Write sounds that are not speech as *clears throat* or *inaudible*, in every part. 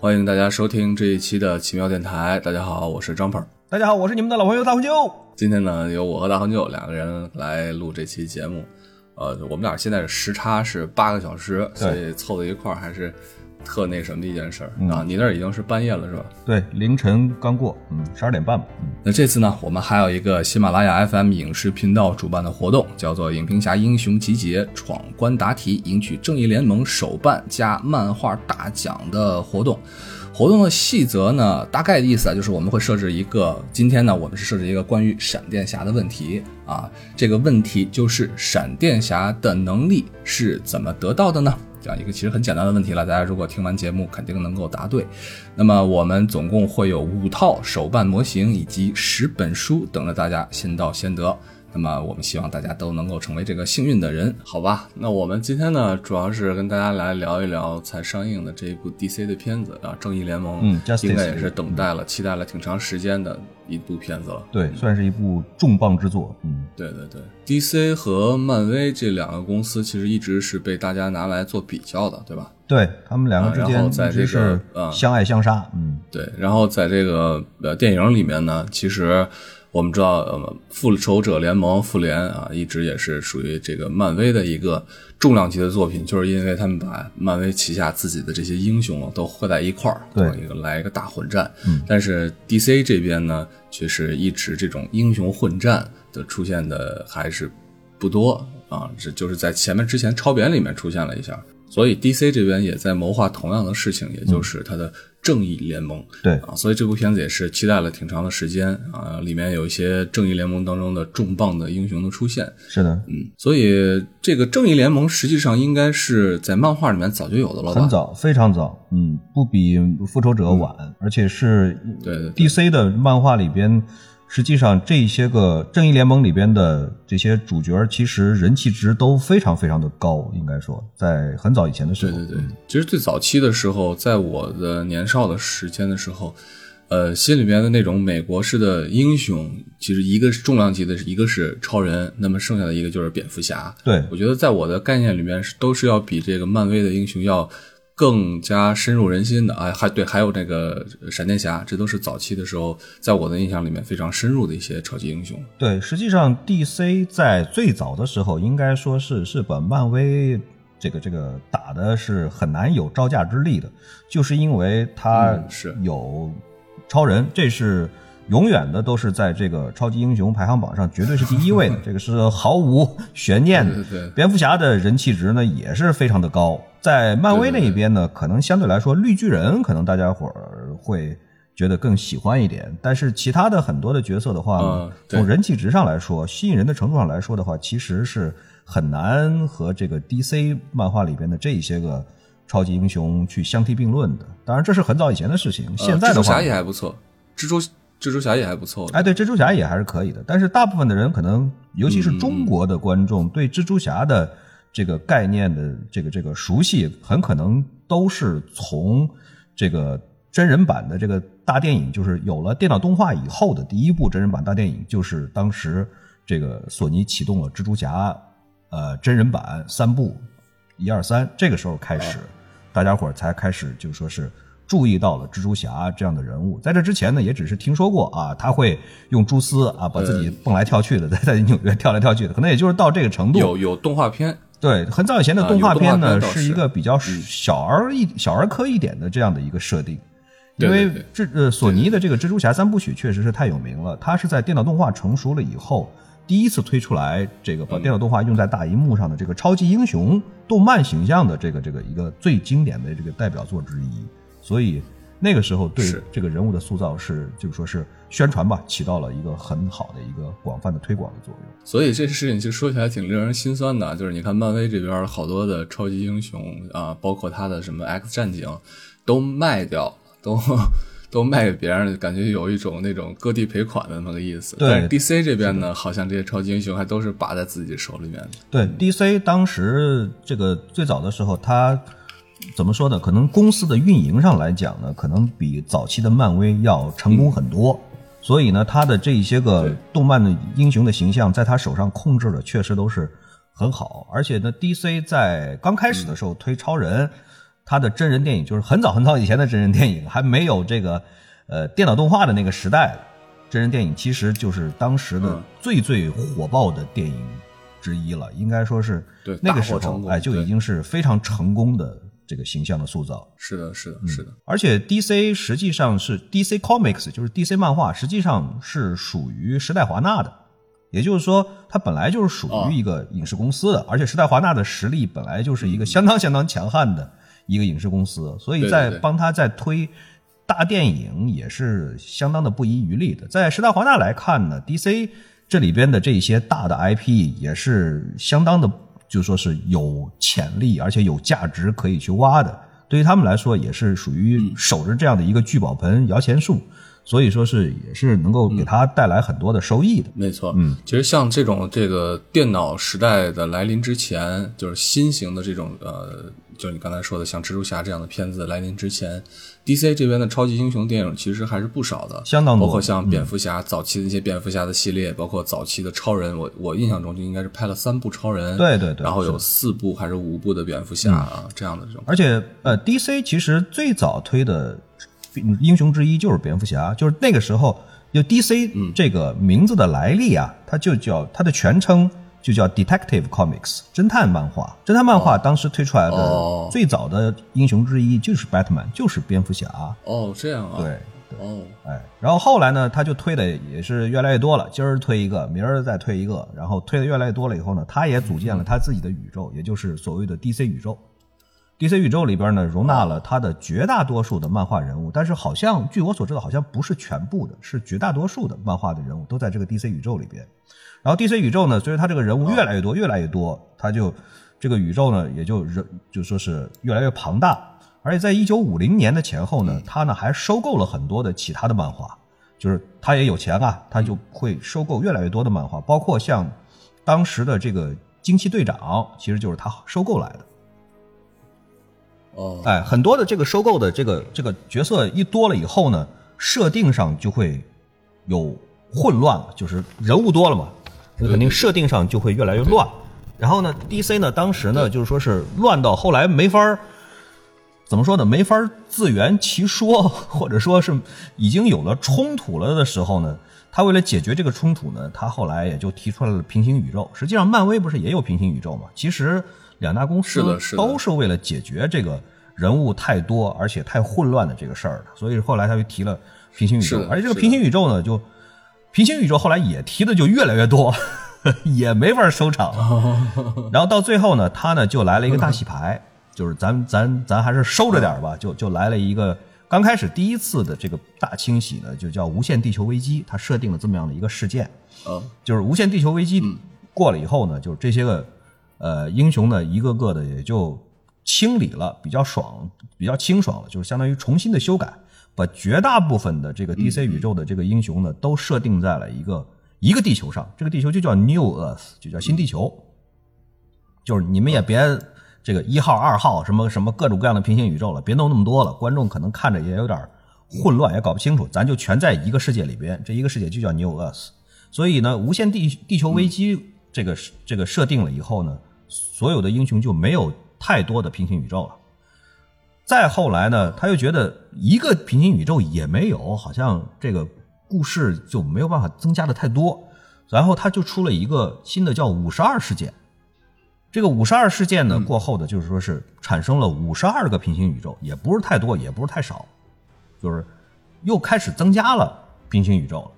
欢迎大家收听这一期的奇妙电台。大家好，我是张鹏。大家好，我是你们的老朋友大红舅。今天呢，由我和大红舅两个人来录这期节目。呃，我们俩现在时差是八个小时，所以凑在一块儿还是特那什么的一件事儿啊。你那儿已经是半夜了，是吧？对，凌晨刚过，嗯，十二点半吧。嗯，那这次呢，我们还有一个喜马拉雅 FM 影视频道主办的活动，叫做“影评侠英雄集结，闯关答题，赢取正义联盟手办加漫画大奖”的活动。活动的细则呢，大概的意思啊，就是我们会设置一个，今天呢，我们是设置一个关于闪电侠的问题啊。这个问题就是闪电侠的能力是怎么得到的呢？这样一个其实很简单的问题了，大家如果听完节目，肯定能够答对。那么我们总共会有五套手办模型以及十本书等着大家先到先得。那么我们希望大家都能够成为这个幸运的人，好吧？那我们今天呢，主要是跟大家来聊一聊才上映的这一部 DC 的片子啊，《正义联盟》，嗯，应该也是等待了、期待了挺长时间的一部片子了。对，算是一部重磅之作。嗯，对对对，DC 和漫威这两个公司其实一直是被大家拿来做比较的，对吧？对他们两个之间在这个相爱相杀。嗯，对。然后在这个呃电影里面呢，其实。我们知道，呃，复仇者联盟复联啊，一直也是属于这个漫威的一个重量级的作品，就是因为他们把漫威旗下自己的这些英雄都合在一块儿，对，一个来一个大混战。嗯，但是 DC 这边呢，却是一直这种英雄混战的出现的还是不多啊，这就是在前面之前超扁里面出现了一下，所以 DC 这边也在谋划同样的事情，也就是它的。正义联盟，对啊，所以这部片子也是期待了挺长的时间啊，里面有一些正义联盟当中的重磅的英雄的出现，是的，嗯，所以这个正义联盟实际上应该是在漫画里面早就有的了吧？很早，非常早，嗯，不比复仇者晚，而且是对 DC 的漫画里边。实际上，这些个正义联盟里边的这些主角，其实人气值都非常非常的高。应该说，在很早以前的时候，对对对，其实最早期的时候，在我的年少的时间的时候，呃，心里边的那种美国式的英雄，其实一个是重量级的，一个是超人，那么剩下的一个就是蝙蝠侠。对我觉得，在我的概念里面，是都是要比这个漫威的英雄要。更加深入人心的，啊，还对，还有那个闪电侠，这都是早期的时候，在我的印象里面非常深入的一些超级英雄。对，实际上 DC 在最早的时候，应该说是是把漫威这个这个打的是很难有招架之力的，就是因为它是有超人，这是。永远的都是在这个超级英雄排行榜上绝对是第一位的，*laughs* 这个是毫无悬念的。蝙蝠侠的人气值呢也是非常的高，在漫威那一边呢，可能相对来说绿巨人可能大家伙儿会觉得更喜欢一点，但是其他的很多的角色的话呢，从人气值上来说，吸引人的程度上来说的话，其实是很难和这个 DC 漫画里边的这一些个超级英雄去相提并论的。当然这是很早以前的事情，现在的话，蜘蛛侠也还不错，蜘蛛。蜘蛛侠也还不错，哎，对，蜘蛛侠也还是可以的。但是大部分的人可能，尤其是中国的观众，对蜘蛛侠的这个概念的这个这个熟悉，很可能都是从这个真人版的这个大电影，就是有了电脑动画以后的第一部真人版大电影，就是当时这个索尼启动了蜘蛛侠呃真人版三部一二三，这个时候开始，大家伙才开始就说是。注意到了蜘蛛侠这样的人物，在这之前呢，也只是听说过啊，他会用蛛丝啊，把自己蹦来跳去的，在在纽约跳来跳去的，可能也就是到这个程度。有有动画片，对，很早以前的动画片呢，是。一个比较小儿一小儿科一点的这样的一个设定，因为这呃，索尼的这个蜘蛛侠三部曲确实是太有名了，它是在电脑动画成熟了以后，第一次推出来这个把电脑动画用在大荧幕上的这个超级英雄动漫形象的这个这个一个最经典的这个代表作之一。所以那个时候对这个人物的塑造是，就是说是宣传吧，起到了一个很好的一个广泛的推广的作用。所以这事情就说起来挺令人心酸的，就是你看漫威这边好多的超级英雄啊，包括他的什么 X 战警，都卖掉，*laughs* 都 *laughs* 都卖给别人，感觉有一种那种割地赔款的那个意思。对，DC 这边呢，好像这些超级英雄还都是把在自己手里面的。对，DC 当时这个最早的时候，他。怎么说呢？可能公司的运营上来讲呢，可能比早期的漫威要成功很多。所以呢，他的这一些个动漫的英雄的形象，在他手上控制的确实都是很好。而且呢，DC 在刚开始的时候推超人，他的真人电影就是很早很早以前的真人电影，还没有这个呃电脑动画的那个时代，真人电影其实就是当时的嗯。最最火爆的电影之一了，应该说是对那个时候哎就已经是非常成功的这个形象的塑造。是的，是嗯。的，是的，而且 DC 实际上是 DC Comics，就是 DC 漫画，实际上是属于时代华纳的，也就是说，它本来就是属于一个影视公司的，而且时代华纳的实力本来就是一个相当相当强悍的一个影视公司，所以在帮他在推大电影也是相当的不遗余力的。在时代华纳来看呢，DC 这里边的这些大的 IP 也是相当的，就说是有潜力，而且有价值可以去挖的。对于他们来说，也是属于守着这样的一个聚宝盆、摇钱树，所以说是也是能够给他带来很多的收益的。没错，嗯，其实像这种这个电脑时代的来临之前，就是新型的这种呃，就是你刚才说的像蜘蛛侠这样的片子来临之前，DC 这边的超级英雄电影其实还是不少的，相当多。包括像蝙蝠侠、早期的一些蝙蝠侠的系列，包括早期的超人，我我印象中就应该是拍了三部超人，对对对然后有四部还是五部的蝙蝠侠啊、这样的这种，而且呃，DC 其实最早推的英雄之一就是蝙蝠侠，就是那个时候就 DC 这个名字的来历啊，它就叫它的全称就叫 Detective Comics 侦探漫画。侦探漫画当时推出来哦的最早的英雄之一就是 Batman，就是蝙蝠侠。哦，这样啊，对，哦，哎，然后后来呢，他就推的也是越来越多了，今儿推一个，明儿再推一个，然后推的越来越多了以后呢，他也组建了他自己的宇宙，也就是所谓的 DC 宇宙。DC 宇宙里边呢，容纳了他的绝大多数的漫画人物，但是好像据我所知道，好像不是全部的，是绝大多数的漫画的人物都在这个 DC 宇宙里边。然后 DC 宇宙呢，随着他这个人物越来越多，越来越多，他就这个宇宙呢，也就人就说是越来越庞大。而且在一九五零年的前后呢，他呢还收购了很多的其他的漫画，就是他也有钱啊，他就会收购越来越多的漫画，包括像当时的这个惊奇队长，其实就是他收购来的。哦，哎，很多的这个收购的这个这个角色一多了以后呢，设定上就会有混乱了，就是人物多了嘛，那肯定设定上就会越来越乱。然后呢，DC 呢，当时呢，就是说是乱到后来没法儿怎么说呢，没法儿自圆其说，*laughs* 或者说是已经有了冲突了的时候呢，他为了解决这个冲突呢，他后来也就提出来了平行宇宙。实际上，漫威不是也有平行宇宙吗？其实两大公司都是为了解决这个人物太多而且太混乱的这个事儿的，所以后来他就提了平行宇宙。而且这个平行宇宙呢，就平行宇宙后来也提的就越来越多，*laughs* 也没法收场。然后到最后呢，他呢就来了一个大洗牌，就是咱咱咱还是收着点吧，就就来了一个刚开始第一次的这个大清洗呢，就叫无限地球危机，它设定了这么样的一个事件。嗯，就是无限地球危机过了以后呢，就是这些个呃英雄呢，一个个的也就清理了，比较爽，比较清爽了，就是相当于重新的修改，把绝大部分的这个 DC 宇宙的这个英雄呢，都设定在了一个一个地球上，这个地球就叫 New Earth，就叫新地球。就是你们也别这个一号、二号什么什么各种各样的平行宇宙了，别弄那么多了，观众可能看着也有点混乱，也搞不清楚。咱就全在一个世界里边，这一个世界就叫 New Earth。所以呢，无限地地球危机这个、这个设定了以后呢，所有的英雄就没有太多的平行宇宙了。再后来呢，他又觉得一个平行宇宙也没有，好像这个故事就没有办法增加的太多，然后他就出了一个新的叫五十二事件。这个五十二事件呢，过后的就是说是产生了五十二个平行宇宙，也不是太多，也不是太少，就是又开始增加了平行宇宙了。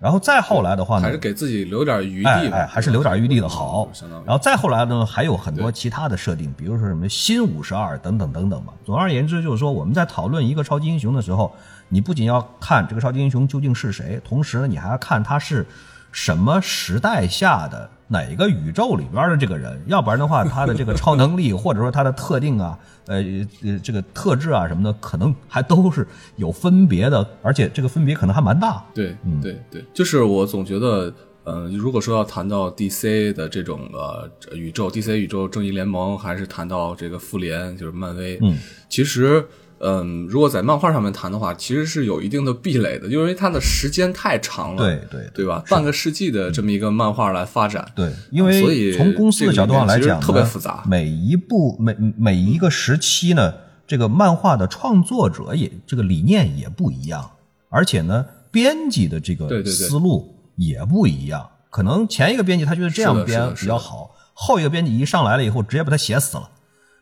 然后再后来的话呢，还是给自己留点余地嘛，哎哎，还是留点余地的好。然后再后来呢，还有很多其他的设定，比如说什么新五十二等等等等吧。总而言之，就是说我们在讨论一个超级英雄的时候，你不仅要看这个超级英雄究竟是谁，同时呢，你还要看他是什么时代下的哪个宇宙里边的这个人，要不然的话，他的这个超能力或者说他的特定啊，*laughs* 呃呃这个特质啊什么的，可能还都是有分别的，而且这个分别可能还蛮大。对对对，就是我总觉得，呃，如果说要谈到 DC 的这种呃宇宙，DC 宇宙正义联盟，还是谈到这个复联，就是漫威，嗯，其实。嗯，如果在漫画上面谈的话，其实是有一定的壁垒的，因为它的时间太长了，对对对。吧？半个世纪的这么一个漫画来发展，对，因为所以从公司的角度上来讲特别复杂。每一部每每一个时期呢，这个漫画的创作者也这个理念也不一样，而且呢，编辑的这个思路也不一样。可能前一个编辑他觉得这样编比较好，后一个编辑一上来了以后，直接把他写死了，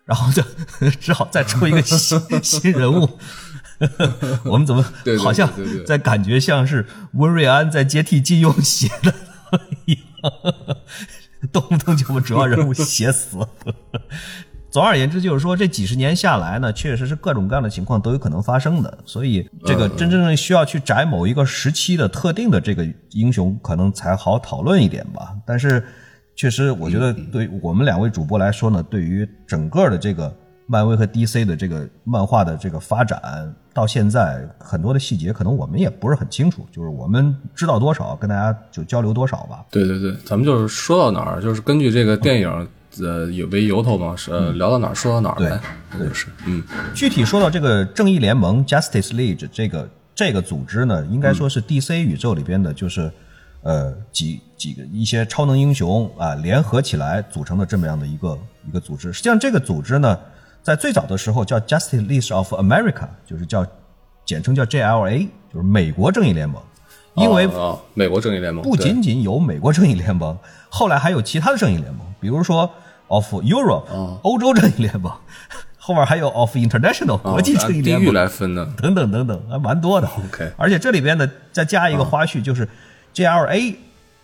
然后就 *laughs* 只好再出一个新 *laughs* 新人物。*laughs* 我们怎么好像在感觉像是温瑞安在接替金庸写的一样，动不动就把主要人物写死。总而言之，就是说这几十年下来呢，确实是各种各样的情况都有可能发生的，所以这个真正的需要去摘某一个时期的特定的这个英雄，可能才好讨论一点吧。但是，确实我觉得对于我们两位主播来说呢，对于整个的这个漫威和 DC 的这个漫画的这个发展，到现在很多的细节可能我们也不是很清楚，就是我们知道多少，跟大家就交流多少吧。对对对，咱们就是说到哪儿，就是根据这个电影呃有为由头嘛，是呃聊到哪儿说到哪儿呗，那就是嗯。具体说到这个正义联盟 （Justice League） 这个这个组织呢，应该说是 DC 宇宙里边的，就是呃几几个一些超能英雄啊联合起来组成的这么样的一个一个组织。实际上，这个组织呢，在最早的时候叫 Justice League of America，就是叫简称叫 JLA，就是美国正义联盟。因为美国正义联盟不仅仅有美国正义联盟，后来还有其他的正义联盟，比如说 of Europe、哦欧洲正义联盟，后面还有 of International 哦国际正义按地域联盟、来分的，等等等等，还蛮多的。OK 而且这里边呢再加一个花絮，就是 JLA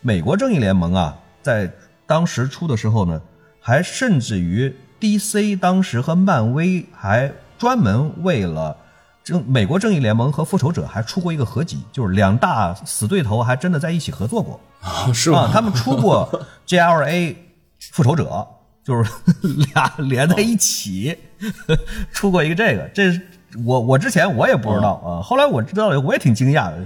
美国正义联盟啊，在当时出的时候呢，还甚至于 DC 当时和漫威还专门为了。正美国正义联盟和复仇者还出过一个合集，就是两大死对头还真的在一起合作过。哦 *laughs* 是啊，他们出过 *laughs* JLA 复仇者，就是 *laughs* 俩连在一起出过一个这个，这是我我之前我也不知道啊，后来我知道了，我也挺惊讶的，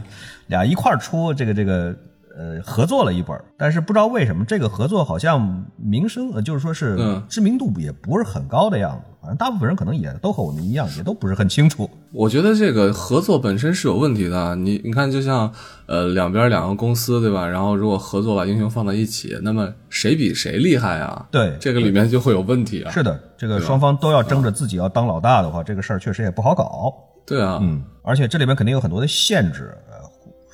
俩一块儿出这个这个呃合作了一本，但是不知道为什么这个合作好像名声呃就是说是嗯知名度也不是很高的样子，反正大部分人可能也都和我们一样，也都不是很清楚。我觉得这个合作本身是有问题的。你你看，就像呃两边两个公司对吧？然后如果合作把英雄放在一起，那么谁比谁厉害啊？对这个里面就会有问题啊。是的，这个双方都要争着自己要当老大的话，这个事儿确实也不好搞。对啊，嗯，而且这里面肯定有很多的限制，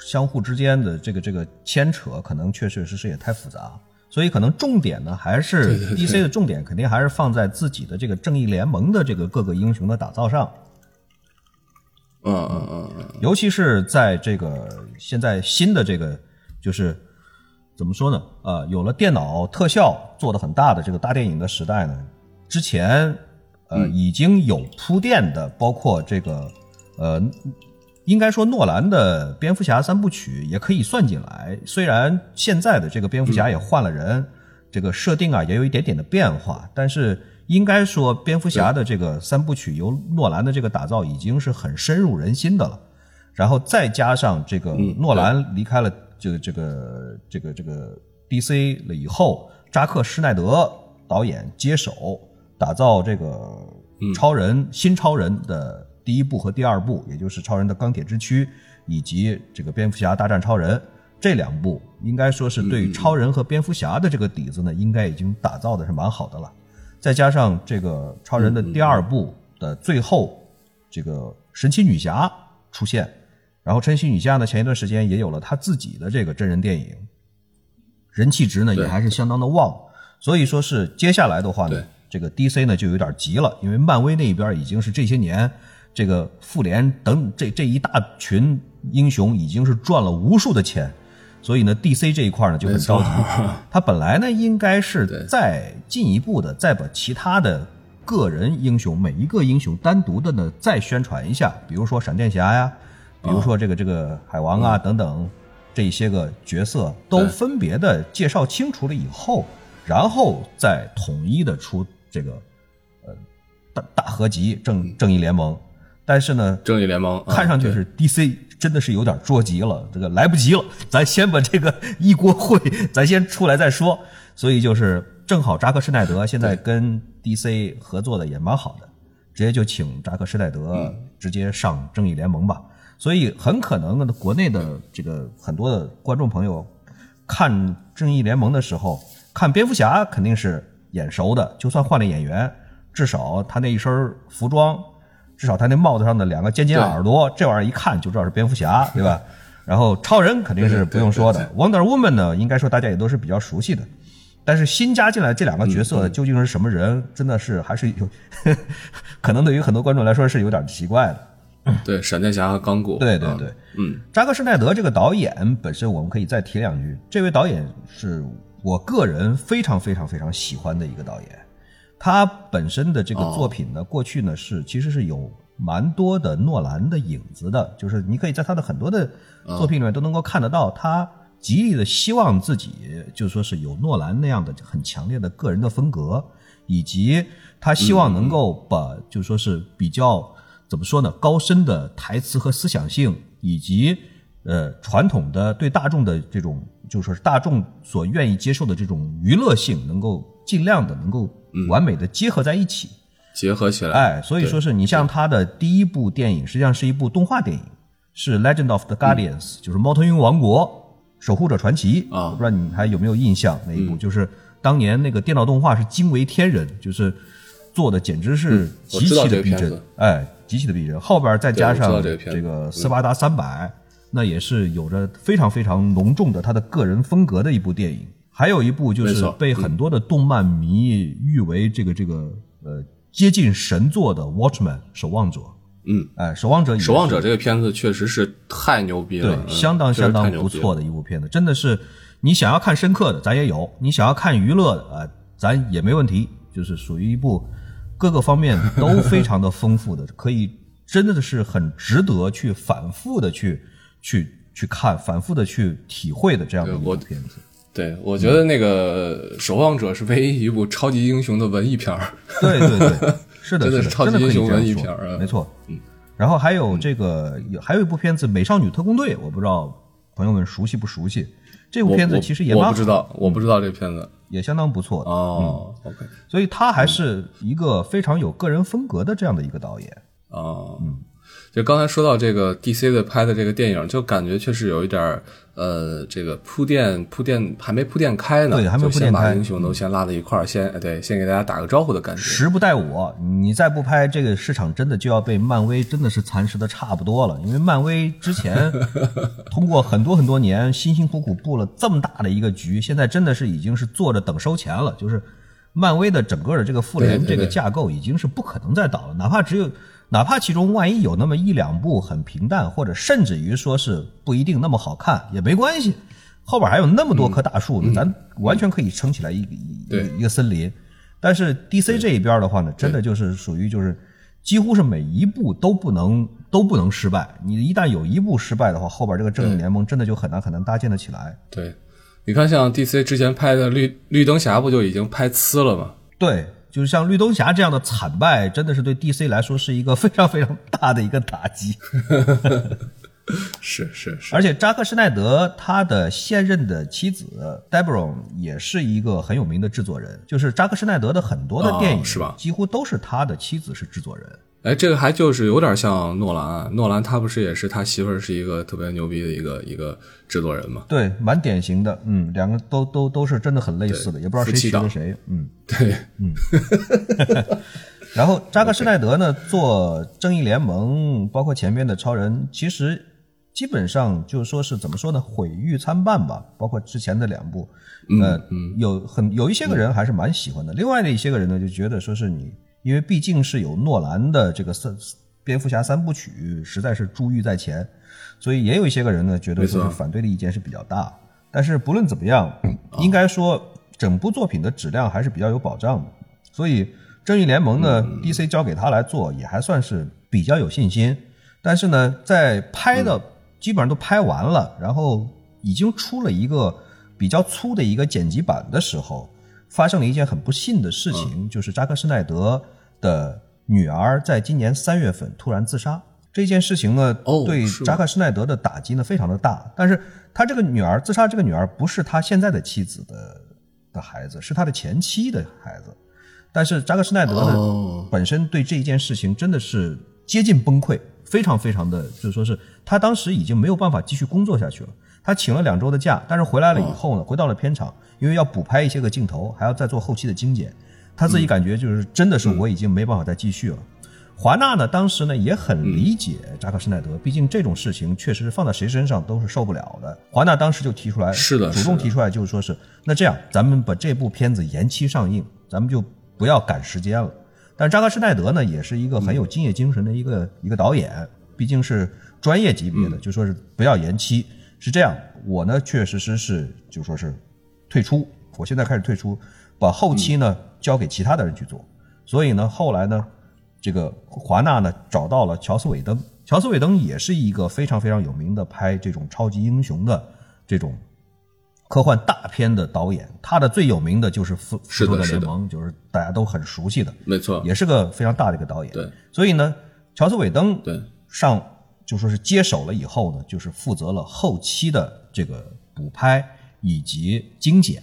相互之间的这个这个牵扯，可能确确实实也太复杂。所以可能重点呢，还是 DC 的重点，肯定还是放在自己的这个正义联盟的这个各个英雄的打造上，嗯嗯嗯嗯，尤其是在这个现在新的这个就是怎么说呢？啊，有了电脑特效做的很大的这个大电影的时代呢，之前呃已经有铺垫的，包括这个呃，应该说诺兰的蝙蝠侠三部曲也可以算进来。虽然现在的这个蝙蝠侠也换了人，这个设定啊也有一点点的变化，但是应该说蝙蝠侠的这个三部曲由诺兰的这个打造已经是很深入人心的了。然后再加上这个诺兰离开了这个这个这个这个 DC 了以后，扎克施耐德导演接手打造这个超人、新超人的第一部和第二部，也就是超人的钢铁之躯以及这个蝙蝠侠大战超人这两部，应该说是对超人和蝙蝠侠的这个底子呢，应该已经打造的是蛮好的了。再加上这个超人的第二部的最后，这个神奇女侠出现，然后神奇女侠呢，前一段时间也有了她自己的这个真人电影，人气值呢也还是相当的旺，所以说是接下来的话呢，这个 DC 呢就有点急了，因为漫威那一边已经是这些年这个复联等这这一大群英雄已经是赚了无数的钱，所以呢 DC 这一块呢就很着急。*laughs* 他本来呢应该是再进一步的再把其他的个人英雄每一个英雄单独的呢再宣传一下，比如说闪电侠呀，比如说这个这个海王啊等等这些个角色都分别的介绍清楚了以后，然后再统一的出这个呃大大合集正正义联盟。但是呢，正义联盟啊看上去是 DC 真的是有点着急了，这个来不及了，咱先把这个一锅烩，*laughs* 咱先出来再说。所以就是正好扎克施耐德现在跟 DC 合作的也蛮好的，直接就请扎克施耐德直接上正义联盟吧。所以很可能国内的这个很多的观众朋友看正义联盟的时候，看蝙蝠侠肯定是眼熟的，就算换了演员，至少他那一身服装。至少他那帽子上的两个尖尖耳朵，这玩意儿一看就知道是蝙蝠侠，对吧？*laughs* 然后超人肯定是不用说的，Wonder Woman 呢，应该说大家也都是比较熟悉的。但是新加进来这两个角色究竟是什么人，真的是还是有，*laughs* 可能对于很多观众来说是有点奇怪的。对，闪电侠和钢骨。对对对，嗯，扎克施奈德这个导演本身，我们可以再提两句。这位导演是我个人非常非常非常喜欢的一个导演。他本身的这个作品呢，过去呢是其实是有蛮多的诺兰的影子的，就是你可以在他的很多的作品里面都能够看得到他。极力的希望自己就说是有诺兰那样的很强烈的个人的风格，以及他希望能够把就说是比较怎么说呢高深的台词和思想性，以及呃传统的对大众的这种就说是大众所愿意接受的这种娱乐性，能够尽量的能够完美的结合在一起，结合起来。哎，所以说是你像他的第一部电影，实际上是一部动画电影，是《Legend of the Guardians》，就是猫头鹰王国。守护者传奇啊，不知道你还有没有印象那一部？就是当年那个电脑动画是惊为天人，就是做的简直是极其的逼真，哎，极其的逼真。后边再加上这个斯巴达三百，那也是有着非常非常浓重的他的个人风格的一部电影。还有一部就是被很多的动漫迷誉为这个这个呃接近神作的《Watchman》守望者。嗯，哎，守望者，守望者这个片子确实是太牛逼了，对，相当相当不错的一部片子，真的是你想要看深刻的，咱也有；你想要看娱乐的，啊，咱也没问题，就是属于一部各个方面都非常的丰富的，*laughs* 可以真的是很值得去反复的去去去看，反复的去体会的这样的一部片子。对，我觉得那个守望者是唯一一部超级英雄的文艺片儿。对对对。是的，*laughs* 真的，超级英雄文艺片没错。嗯，然后还有这个，还有一部片子《美少女特工队》，我不知道朋友们熟悉不熟悉。这部片子其实也我不知道，我不知道这片子也相当不错哦。OK，所以他还是一个非常有个人风格的这样的一个导演哦。嗯。就刚才说到这个 DC 的拍的这个电影，就感觉确实有一点呃，这个铺垫铺垫还没铺垫开呢，对，还没铺垫开，英雄都先拉到一块儿，先对，先给大家打个招呼的感觉。时不待我，你再不拍，这个市场真的就要被漫威真的是蚕食的差不多了。因为漫威之前 *laughs* 通过很多很多年辛辛苦苦布了这么大的一个局，现在真的是已经是坐着等收钱了。就是漫威的整个的这个复联这个架构已经是不可能再倒了，哪怕只有。哪怕其中万一有那么一两部很平淡，或者甚至于说是不一定那么好看也没关系，后边还有那么多棵大树呢，咱完全可以撑起来一个一一个森林。但是 DC 这一边的话呢，真的就是属于就是几乎是每一步都不能都不能失败。你一旦有一步失败的话，后边这个正义联盟真的就很难很难搭建的起来。对，你看像 DC 之前拍的绿绿灯侠不就已经拍呲了吗？对。就是像绿灯侠这样的惨败，真的是对 DC 来说是一个非常非常大的一个打击。*laughs* 是是是，而且扎克施奈德他的现任的妻子 Debra 也是一个很有名的制作人，就是扎克施奈德的很多的电影是吧？几乎都是他的妻子是制作人。哎，这个还就是有点像诺兰啊，诺兰他不是也是他媳妇儿是一个特别牛逼的一个一个制作人嘛？对，蛮典型的，嗯，两个都都都是真的很类似的，也不知道谁学的谁，嗯，对，嗯。然后扎克施奈德呢，做正义联盟，包括前面的超人，其实基本上就是说是怎么说呢，毁誉参半吧。包括之前的两部，呃，有很有一些个人还是蛮喜欢的，另外的一些个人呢，就觉得说是你。因为毕竟是有诺兰的这个三蝙蝠侠三部曲，实在是珠玉在前，所以也有一些个人呢觉得就是反对的意见是比较大。但是不论怎么样，应该说整部作品的质量还是比较有保障的。所以正义联盟呢，DC 交给他来做也还算是比较有信心。但是呢，在拍的基本上都拍完了，然后已经出了一个比较粗的一个剪辑版的时候。发生了一件很不幸的事情，就是扎克施奈德的女儿在今年三月份突然自杀。这件事情呢，对扎克施奈德的打击呢非常的大。但是他这个女儿自杀，这个女儿不是他现在的妻子的的孩子，是他的前妻的孩子。但是扎克施奈德呢，本身对这一件事情真的是接近崩溃，非常非常的，就是说是他当时已经没有办法继续工作下去了。他请了两周的假，但是回来了以后呢，回到了片场。因为要补拍一些个镜头，还要再做后期的精简，他自己感觉就是真的是我已经没办法再继续了。华纳呢，当时呢也很理解扎克施耐德，毕竟这种事情确实放在谁身上都是受不了的。华纳当时就提出来，是的主动提出来，就是说是那这样，咱们把这部片子延期上映，咱们就不要赶时间了。但扎克施耐德呢，也是一个很有敬业精神的一个、一个导演，毕竟是专业级别的，就说是不要延期。是这样，我呢确实实是就说是退出，我现在开始退出，把后期呢交给其他的人去做。所以呢，后来呢，这个华纳呢找到了乔斯韦登，乔斯韦登也是一个非常非常有名的拍这种超级英雄的这种科幻大片的导演，他的最有名的就是复《复仇者联盟》，就是大家都很熟悉的，没错，也是个非常大的一个导演。对，所以呢，乔斯韦登对上就说是接手了以后呢，就是负责了后期的这个补拍以及精简。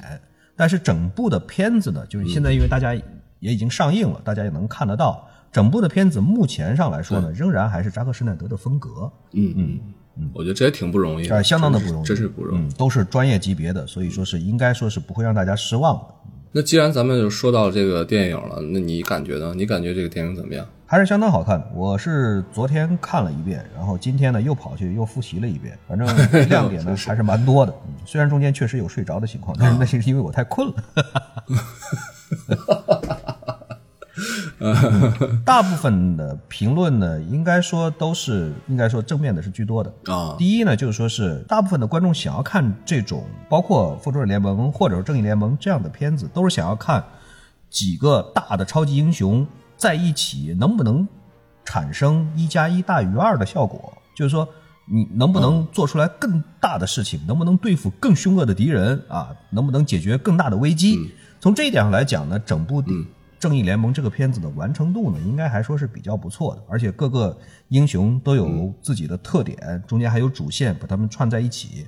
但是整部的片子呢，就是现在因为大家也已经上映了，大家也能看得到，整部的片子目前上来说呢，仍然还是扎克施耐德的风格，嗯嗯嗯，我觉得这也挺不容易的，啊，相当的不容易，真是不容易。嗯，都是专业级别的，所以说是应该说是不会让大家失望的。那既然咱们就说到这个电影了，那你感觉呢？你感觉这个电影怎么样？还是相当好看的。我是昨天看了一遍，然后今天呢又跑去又复习了一遍，反正 *laughs* 亮点呢还是蛮多的。嗯虽然中间确实有睡着的情况，但是那是因为我太困了。*laughs* 大部分的评论呢，应该说都是应该说正面的是居多的。啊，第一呢，就是说是大部分的观众想要看这种包括《复仇者联盟》或者是《正义联盟》这样的片子，都是想要看几个大的超级英雄在一起能不能产生一加一大于二的效果，就是说你能不能做出来更大的事情，能不能对付更凶恶的敌人啊，能不能解决更大的危机。从这一点上来讲呢，整部《正义联盟》这个片子的完成度呢，应该还说是比较不错的，而且各个英雄都有自己的特点，中间还有主线把他们串在一起。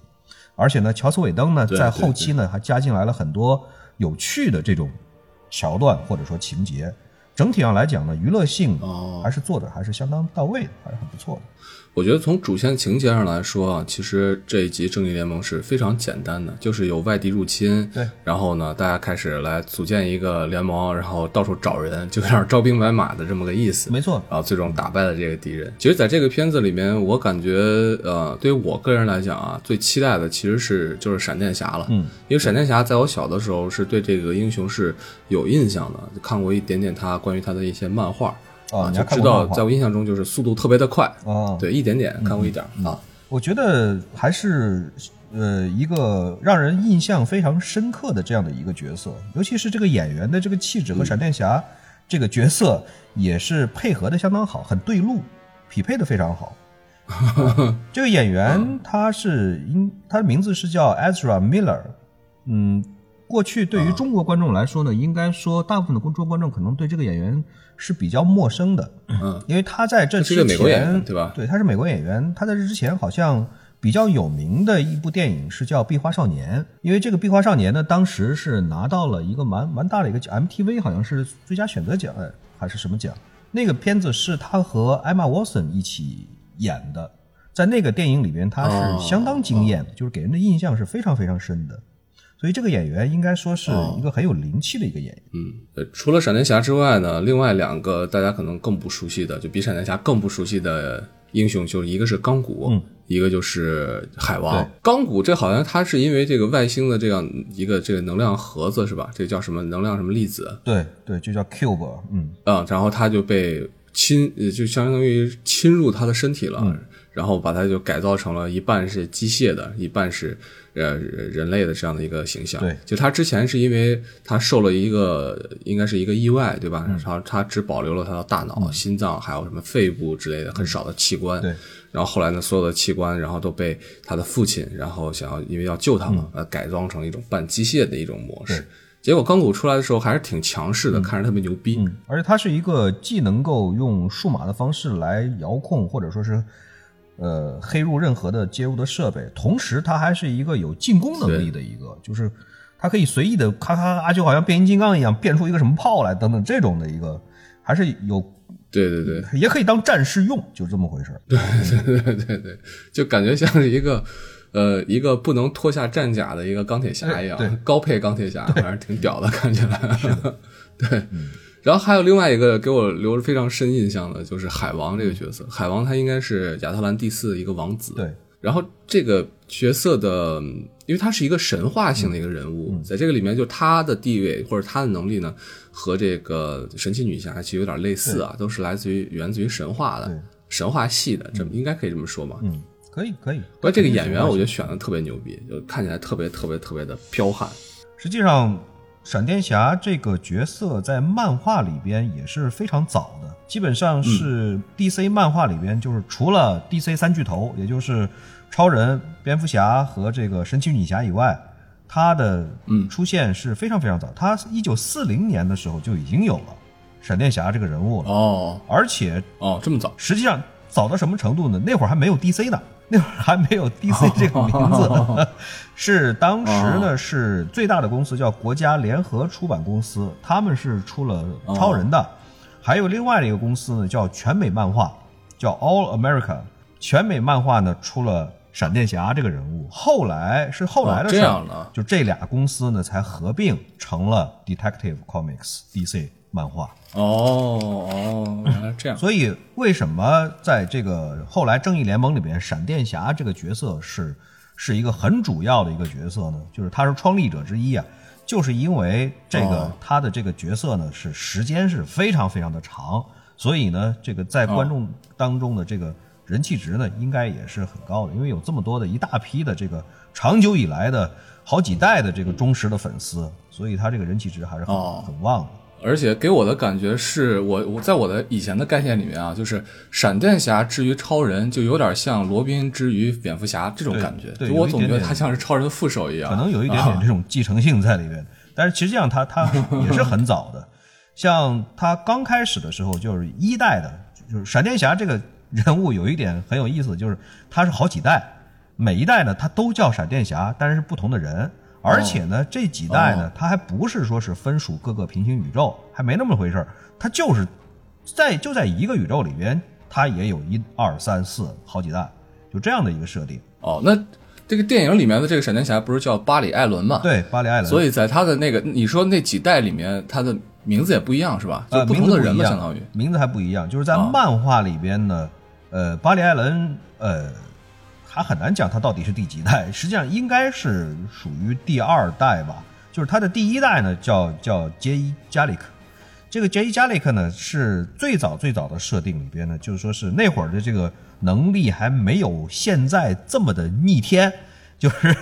而且呢，乔斯韦登呢，在后期呢还加进来了很多有趣的这种桥段或者说情节。整体上来讲呢，娱乐性哦还是做的还是相当到位的，还是很不错的。我觉得从主线情节上来说啊，其实这一集《正义联盟》是非常简单的，就是有外敌入侵，对，然后呢，大家开始来组建一个联盟，然后到处找人，*laughs* 就有点招兵买马的这么个意思。没错，然后最终打败了这个敌人。其实，在这个片子里面，我感觉，呃，对于我个人来讲啊，最期待的其实是就是闪电侠了。嗯，因为闪电侠在我小的时候是对这个英雄是有印象的，看过一点点他关于他的一些漫画哦你就知道，在我印象中就是速度特别的快。啊，对，一点点看过一点儿啊。我觉得还是呃一个让人印象非常深刻的这样的一个角色，尤其是这个演员的这个气质和闪电侠这个角色也是配合的相当好，很对路，匹配的非常好。*laughs* 这个演员他是应他的名字是叫 Ezra Miller，嗯，过去对于中国观众来说呢，应该说大部分的中国观众可能对这个演员是比较陌生的，嗯，因为他在这之前美国演员对吧对，他是美国演员。他在这之前好像比较有名的一部电影是叫《壁花少年》，因为这个《壁花少年》呢，当时是拿到了一个蛮蛮大的一个奖，MTV 好像是最佳选择奖哎还是什么奖？那个片子是他和艾玛沃森一起演的，在那个电影里边他哦是相当惊艳的，就是给人的印象是非常非常深的。所以这个演员应该说是一个很有灵气的一个演员。嗯，呃除了闪电侠之外呢，另外两个大家可能更不熟悉的，就比闪电侠更不熟悉的英雄，就是一个是钢骨，嗯一个就是海王对。钢骨这好像他是因为这个外星的这样一个这个能量盒子是吧？这个叫什么能量什么粒子对对，就叫 Cube，嗯，啊、然后他就被侵，呃就相当于侵入他的身体了。嗯然后把它就改造成了一半是机械的，一半是呃人类的这样的一个形象。对，就他之前是因为他受了一个应该是一个意外，对吧？然后他只保留了他的大脑、心脏，还有什么肺部之类的很少的器官。对。然后后来呢，所有的器官，然后都被他的父亲，然后想要因为要救他嘛，呃，改装成一种半机械的一种模式。结果钢骨出来的时候还是挺强势的，看着特别牛逼。嗯，而且它是一个既能够用数码的方式来遥控，或者说是呃黑入任何的接入的设备，同时它还是一个有进攻能力的一个，就是它可以随意的咔咔咔，就好像变形金刚一样变出一个什么炮来等等这种的一个，还是有对对对，也可以当战士用，就这么回事儿。对对对对，就感觉像是一个呃一个不能脱下战甲的一个钢铁侠一样高配钢铁侠，反正挺屌的，看起来。*laughs* 对，然后还有另外一个给我留着非常深印象的，就是海王这个角色。海王他应该是亚特兰蒂斯的一个王子。对。然后这个角色的，因为他是一个神话性的一个人物，在这个里面，就他的地位或者他的能力呢，和这个神奇女侠其实有点类似啊，都是来自于源自于神话的神话系的，这么应该可以这么说吧？嗯，可以可以。不过这个演员我觉得选的特别牛逼，就看起来特别特别特别的彪悍。实际上。闪电侠这个角色在漫画里边也是非常早的，基本上是 DC 漫画里边就是除了 DC 三巨头，也就是超人、蝙蝠侠和这个神奇女侠以外，他的出现是非常非常早。他一九四零年的时候就已经有了闪电侠这个人物了哦，而且哦这么早，实际上早到什么程度呢？那会儿还没有 DC 呢。那会儿还没有 DC *laughs* 这个名字，*laughs* 是当时呢是最大的公司叫国家联合出版公司，他们是出了超人的，还有另外的一个公司呢叫全美漫画，叫 All America，全美漫画呢出了闪电侠这个人物，后来是后来的事儿，就这俩公司呢才合并成了 Detective Comics DC 漫画。哦哦，原来这样。所以为什么在这个后来正义联盟里边，闪电侠这个角色是是一个很主要的一个角色呢？就是他是创立者之一啊，就是因为这个他的这个角色呢是时间是非常非常的长，所以呢这个在观众当中的这个人气值呢应该也是很高的，因为有这么多的一大批的这个长久以来的好几代的这个忠实的粉丝，所以他这个人气值还是很很旺的。而且给我的感觉是我我在我的以前的概念里面啊，就是闪电侠之于超人，就有点像罗宾之于蝙蝠侠这种感觉。对，我总觉得他像是超人的副手一样。可能有一点点这种继承性在里面，但是实际上他他 *laughs* 也是很早的。像他刚开始的时候就是一代的，就是闪电侠这个人物有一点很有意思，就是他是好几代，每一代呢他都叫闪电侠，但是是不同的人。而且呢，这几代呢，它还不是说是分属各个平行宇宙，还没那么回事儿。它就是在就在一个宇宙里边，它也有一二三四好几代，就这样的一个设定。哦，那这个电影里面的这个闪电侠不是叫巴里·艾伦吗？对，巴里·艾伦。所以在他的那个你说那几代里面，他的名字也不一样是吧？就不同的人嘛，相当于名字还不一样。就是在漫画里边呢，呃，巴里·艾伦，呃。他很难讲他到底是第几代，*laughs* 实际上应该是属于第二代吧。就是他的第一代呢，叫叫杰伊加里克。这个杰伊加里克呢，是最早最早的设定里边呢，就是说是那会儿的这个能力还没有现在这么的逆天，*laughs* 就是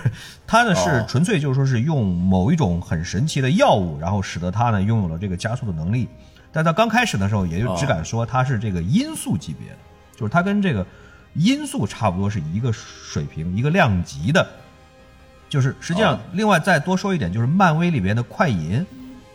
他呢是纯粹就是说是用某一种很神奇的药物，然后使得他呢拥有了这个加速的能力。但他刚开始的时候，也就只敢说他是这个音速级别的，就是他跟这个。音速差不多是一个水平，一个量级的，就是实际上，另外再多说一点，就是漫威里边的快银，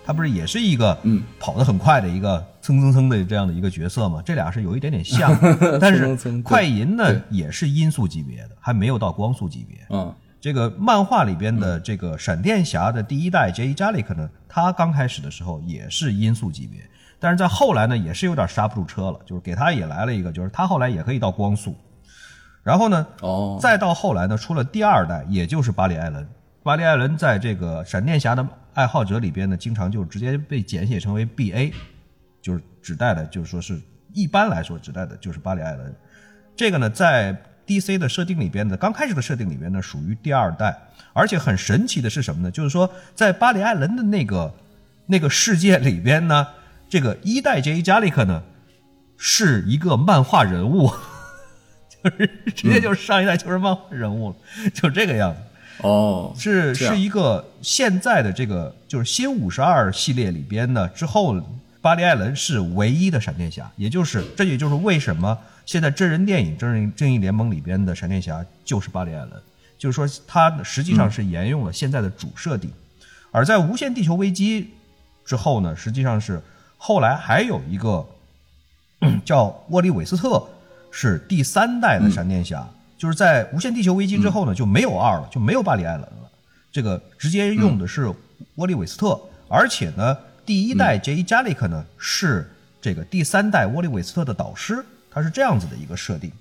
他不是也是一个嗯跑得很快的一个蹭蹭蹭的这样的一个角色吗？这俩是有一点点像，*laughs* 但是快银呢也是音速级别的，还没有到光速级别。嗯，这个漫画里边的这个闪电侠的第一代杰伊加里克呢，他刚开始的时候也是音速级别，但是在后来呢也是有点刹不住车了，就是给他也来了一个，就是他后来也可以到光速。然后呢？哦，再到后来呢，出了第二代，也就是巴里·艾伦。巴里·艾伦在这个闪电侠的爱好者里边呢，经常就直接被简写成为 B.A，就是指代的，就是说是一般来说指代的就是巴里·艾伦。这个呢，在 D.C. 的设定里边呢，刚开始的设定里边呢，属于第二代。而且很神奇的是什么呢？就是说，在巴里·艾伦的那个那个世界里边呢，这个一代杰伊·加里克呢，是一个漫画人物。就 *laughs* 是直接就是上一代就是漫画人物了，就这个样子。哦，是是一个现在的这个就是新五十二系列里边呢，之后巴里·艾伦是唯一的闪电侠，也就是这也就是为什么现在真人电影《正义正义联盟》里边的闪电侠就是巴里·艾伦，就是说他实际上是沿用了现在的主设定。而在无限地球危机之后呢，实际上是后来还有一个 *clears throat* 叫沃利·韦斯特。是第三代的闪电侠，就是在无限地球危机之后呢，就没有二了，就没有巴里·艾伦了，这个直接用的是沃利·韦斯特，而且呢，第一代杰伊·加里克呢是这个第三代沃利·韦斯特的导师，他是这样子的一个设定。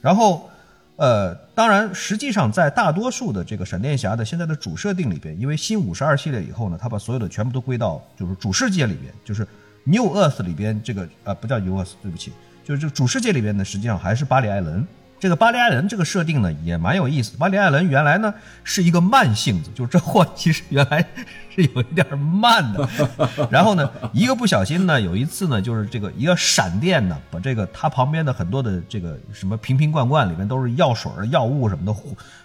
然后，呃，当然，实际上在大多数的这个闪电侠的现在的主设定里边，因为新五十二系列以后呢，他把所有的全部都归到就是主世界里边，就是 New Earth 里边这个呃不叫 New Earth，对不起，就是这个主世界里边呢，实际上还是巴里艾伦。这个巴里艾伦这个设定呢也蛮有意思。巴里艾伦原来呢是一个慢性子，就是这货 *laughs* 其实原来是有一点慢的。然后呢，一个不小心呢，有一次呢，就是这个一个闪电呢，把这个他旁边的很多的这个什么瓶瓶罐罐里面都是药水、药物什么的，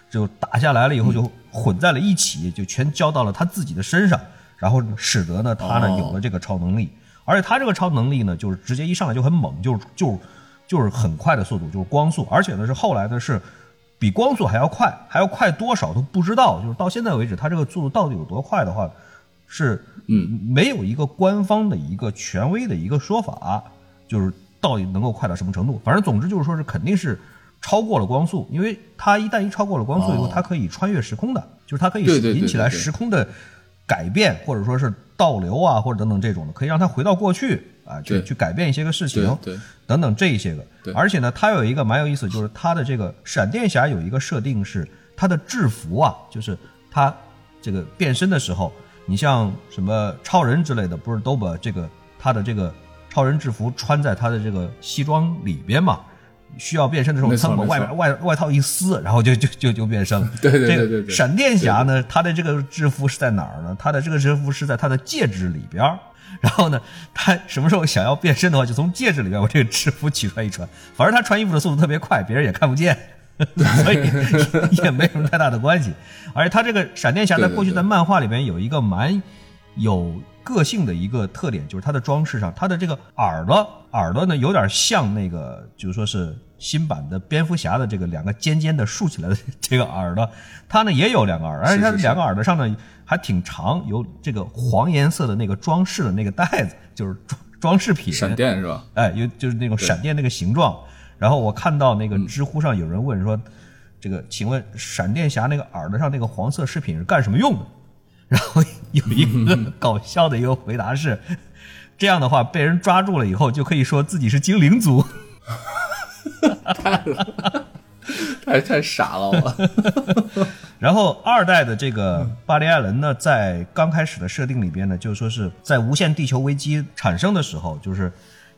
就打下来了以后就混在了一起，就全浇到了他自己的身上，然后使得呢他呢有了这个超能力。而且他这个超能力呢，就是直接一上来就很猛，就是就。就是很快的速度，就是光速，而且呢是后来的是比光速还要快，还要快多少都不知道。就是到现在为止，它这个速度到底有多快的话，是嗯没有一个官方的一个权威的一个说法，就是到底能够快到什么程度。反正总之就是说是肯定是超过了光速，因为它一旦一超过了光速以后，它可以穿越时空的，就是它可以引起来时空的改变，或者说是倒流啊，或者等等这种的，可以让他回到过去。啊，去去改变一些个事情，对，等等这一些个，对，而且呢，它有一个蛮有意思，就是它的这个闪电侠有一个设定是，他的制服啊，就是他这个变身的时候，你像什么超人之类的，不是都把这个他的这个超人制服穿在他的这个西装里边嘛？需要变身的时候，他把外面外外套一撕，然后就就就就变身了。*laughs* 对对对对对。闪电侠呢，他的这个制服是在哪儿呢？他的这个制服是在他的戒指里边。*laughs* 然后呢，他什么时候想要变身的话，就从戒指里边 *laughs* 把这个制服取出来一穿。反正他穿衣服的速度特别快，别人也看不见，所以也没什么太大的关系。而且他这个闪电侠在过去在漫画里面有一个蛮有个性的一个特点，就是它的装饰上，它的这个耳朵耳朵呢有点像那个，就是说是新版的蝙蝠侠的这个两个尖尖的竖起来的这个耳朵，它呢也有两个耳，而且它两个耳朵上呢。还挺长，有这个黄颜色的那个装饰的那个袋子，就是装装饰品。闪电是吧？哎，有就是那种闪电那个形状。然后我看到那个知乎上有人问说，这个请问闪电侠那个耳朵上那个黄色饰品是干什么用的？然后有一个搞笑的一个回答是，这样的话被人抓住了以后就可以说自己是精灵族。*laughs* 太太傻了我。然后二代的这个巴里艾伦呢，在刚开始的设定里边呢，就说是在无限地球危机产生的时候，就是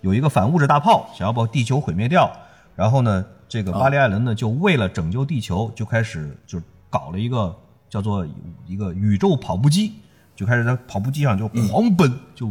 有一个反物质大炮想要把地球毁灭掉。然后呢，这个巴里艾伦呢，就为了拯救地球，就开始就搞了一个叫做一个宇宙跑步机，就开始在跑步机上就狂奔，就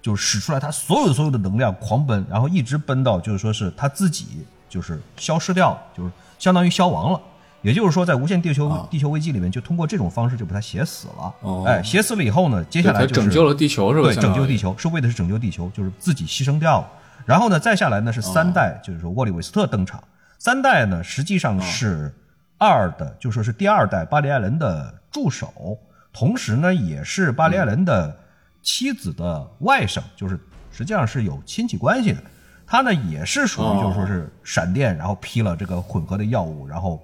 就使出来他所有所有的能量狂奔，然后一直奔到就是说是他自己就是消失掉，就是相当于消亡了。也就是说，在无限地球地球危机里面，就通过这种方式就把他写死了。哎，写死了以后呢，接下来就是拯救了地球，是吧？对，拯救地球是为的是拯救地球，就是自己牺牲掉了。然后呢，再下来呢是三代，就是说沃利韦斯特登场。三代呢实际上是二的，就说是第二代巴里艾伦的助手，同时呢也是巴里艾伦的妻子的外甥，就是实际上是有亲戚关系的。他呢也是属于就是说是闪电，然后披了这个混合的药物，然后。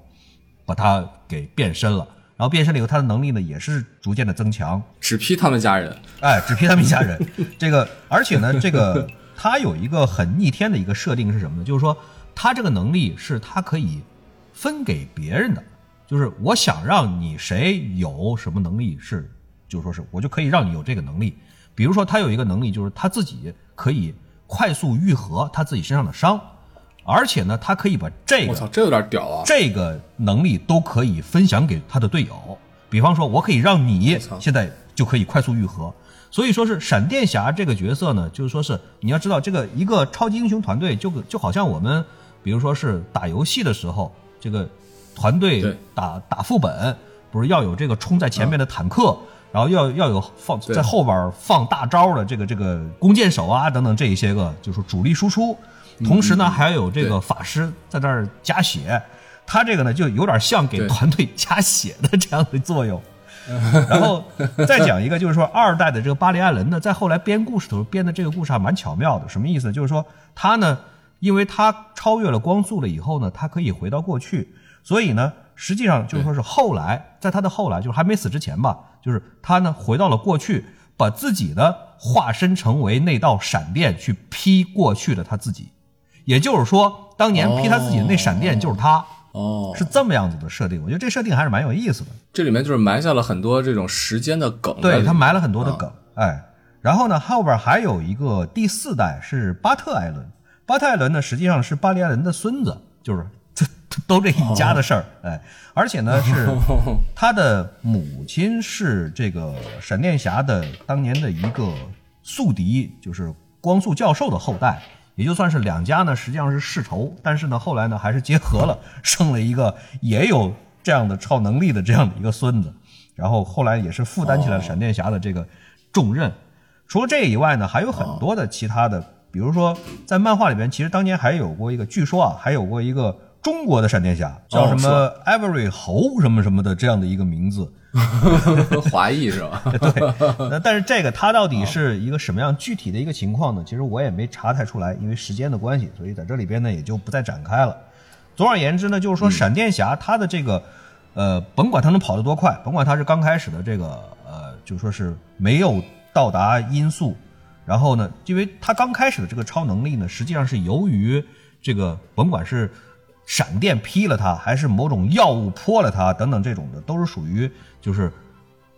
把他给变身了，然后变身了以后，他的能力呢也是逐渐的增强。只批他们家人，哎，只批他们一家人。这个，而且呢，这个他有一个很逆天的一个设定是什么呢？就是说，他这个能力是他可以分给别人的，就是我想让你谁有什么能力，是就说是我就可以让你有这个能力。比如说，他有一个能力，就是他自己可以快速愈合他自己身上的伤。而且呢，他可以把这个，我操，这有点屌啊！这个能力都可以分享给他的队友。比方说，我可以让你现在就可以快速愈合。所以说是闪电侠这个角色呢，就是说是你要知道，这个一个超级英雄团队就就好像我们，比如说是打游戏的时候，这个团队打打副本，不是要有这个冲在前面的坦克，然后要要有放在后边放大招的这个这个弓箭手啊等等这一些个，就是主力输出。同时呢，还有这个法师在那儿加血，他这个呢就有点像给团队加血的这样的作用。*laughs* 然后再讲一个，就是说二代的这个巴里艾伦呢，在后来编故事的时候编的这个故事还蛮巧妙的。什么意思？就是说他呢，因为他超越了光速了以后呢，他可以回到过去，所以呢，实际上就是说是后来，在他的后来，就是还没死之前吧，就是他呢回到了过去，把自己呢化身成为那道闪电去劈过去的他自己。也就是说，当年劈他自己的那闪电就是他，哦，是这么样子的设定。我觉得这设定还是蛮有意思的。这里面就是埋下了很多这种时间的梗，对他埋了很多的梗。哎，然后呢，后边还有一个第四代是巴特艾伦，巴泰伦呢实际上是巴利艾伦的孙子，就是 *laughs* 这都这一家的事儿，哎，而且呢是 *laughs* 他的母亲是这个闪电侠的当年的一个宿敌，就是光速教授的后代，也就算是两家呢实际上是世仇，但是呢后来呢还是结合了，生了一个也有这样的超能力的这样的一个孙子，然后后来也是负担起了闪电侠的这个重任。除了这以外呢，还有很多的其他的，比如说在漫画里边，其实当年还有过一个，据说啊，还有过一个中国的闪电侠，叫什么 Every 猴什么什么的这样的一个名字。*laughs* 华裔是吧？*laughs* 对，*laughs* 那但是这个他到底是一个什么样具体的一个情况呢？其实我也没查太出来，因为时间的关系，所以在这里边呢也就不再展开了。总而言之呢，就是说闪电侠他的这个，呃，甭管他能跑得多快，甭管他是刚开始的这个，呃，就说是没有。到达音速，然后呢，因为他刚开始的这个超能力呢，实际上是由于这个甭管是闪电劈了他，还是某种药物泼了他等等这种的，都是属于就是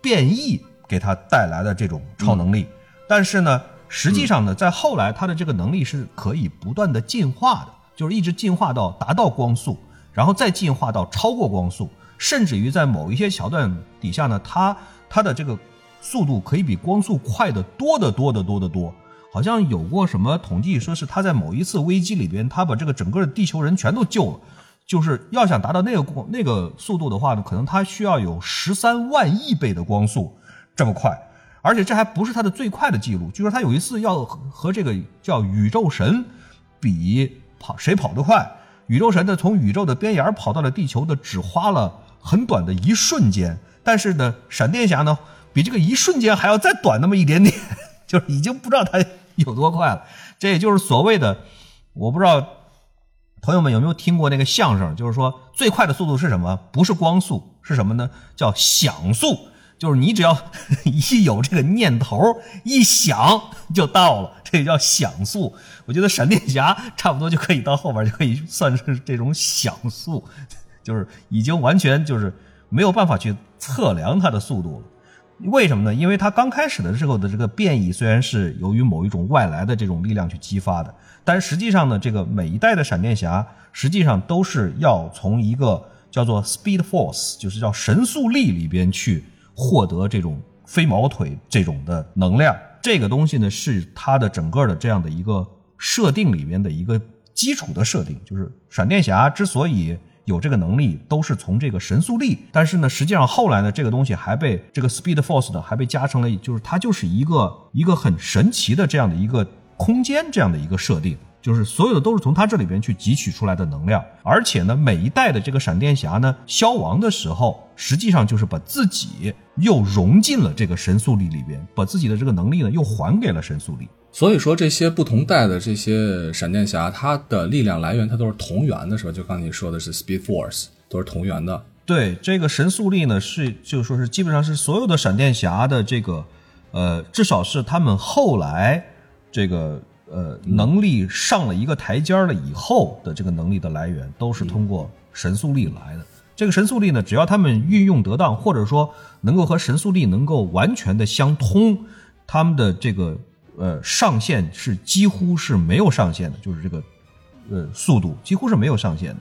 变异给他带来的这种超能力。但是呢，实际上呢，在后来他的这个能力是可以不断的进化的，就是一直进化到达到光速，然后再进化到超过光速，甚至于在某一些桥段底下呢，他他的这个。速度可以比光速快得多得多得多得多，好像有过什么统计，说是他在某一次危机里边，他把这个整个的地球人全都救了。就是要想达到那个那个速度的话呢，可能他需要有十三万亿倍的光速这么快，而且这还不是他的最快的记录。据说他有一次要和这个叫宇宙神比跑谁跑得快，宇宙神呢从宇宙的边沿跑到了地球的只花了很短的一瞬间，但是呢，闪电侠呢。比这个一瞬间还要再短那么一点点，*laughs* 就是已经不知道它有多快了。这也就是所谓的，我不知道朋友们有没有听过那个相声，就是说最快的速度是什么？不是光速，是什么呢？叫想速，就是你只要 *laughs* 一有这个念头，一想就到了，这叫想速。我觉得闪电侠差不多就可以到后边就可以算是这种想速，*laughs* 就是已经完全就是没有办法去测量它的速度了。为什么呢？因为它刚开始的时候的这个变异虽然是由于某一种外来的这种力量去激发的，但实际上呢，这个每一代的闪电侠实际上都是要从一个叫做 Speed Force，就是叫神速力里边去获得这种飞毛腿这种的能量。这个东西呢，是它的整个的这样的一个设定里面的一个基础的设定，就是闪电侠之所以。有这个能力都是从这个神速力，但是呢，实际上后来呢，这个东西还被这个 Speed Force 呢，还被加成了，就是它就是一个一个很神奇的这样的一个空间这样的一个设定，就是所有的都是从它这里边去汲取出来的能量，而且呢，每一代的这个闪电侠呢，消亡的时候，实际上就是把自己又融进了这个神速力里边，把自己的这个能力呢又还给了神速力。所以说，这些不同代的这些闪电侠，它的力量来源它都是同源的，是吧？就刚才你说的是 Speed Force，都是同源的。对，这个神速力呢，是就说是基本上是所有的闪电侠的这个，呃，至少是他们后来这个呃能力上了一个台阶了以后的这个能力的来源，都是通过神速力来的。这个神速力呢，只要他们运用得当，或者说能够和神速力能够完全的相通，他们的这个。呃，上限是几乎是没有上限的，就是这个，呃，速度几乎是没有上限的。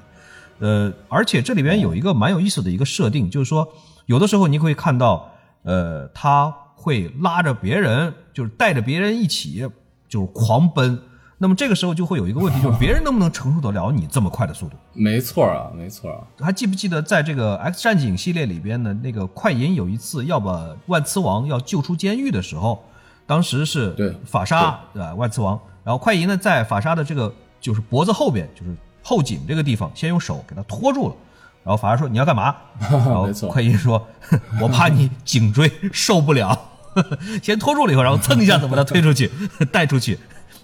呃，而且这里边有一个蛮有意思的一个设定，就是说，有的时候你会看到，呃，他会拉着别人，就是带着别人一起，就是狂奔。那么这个时候就会有一个问题，就是别人能不能承受得了你这么快的速度？没错啊，没错啊。还记不记得在这个 X 战警系列里边的那个快银有一次要把万磁王要救出监狱的时候？当时是对法沙对吧？万磁王，然后快银呢在法沙的这个就是脖子后边，就是后颈这个地方，先用手给他拖住了。然后法沙说：“你要干嘛？” *laughs* 然后快银说：“ *laughs* 我怕你颈椎受不了。*laughs* ”先拖住了以后，然后蹭一下子把他推出去，带出去。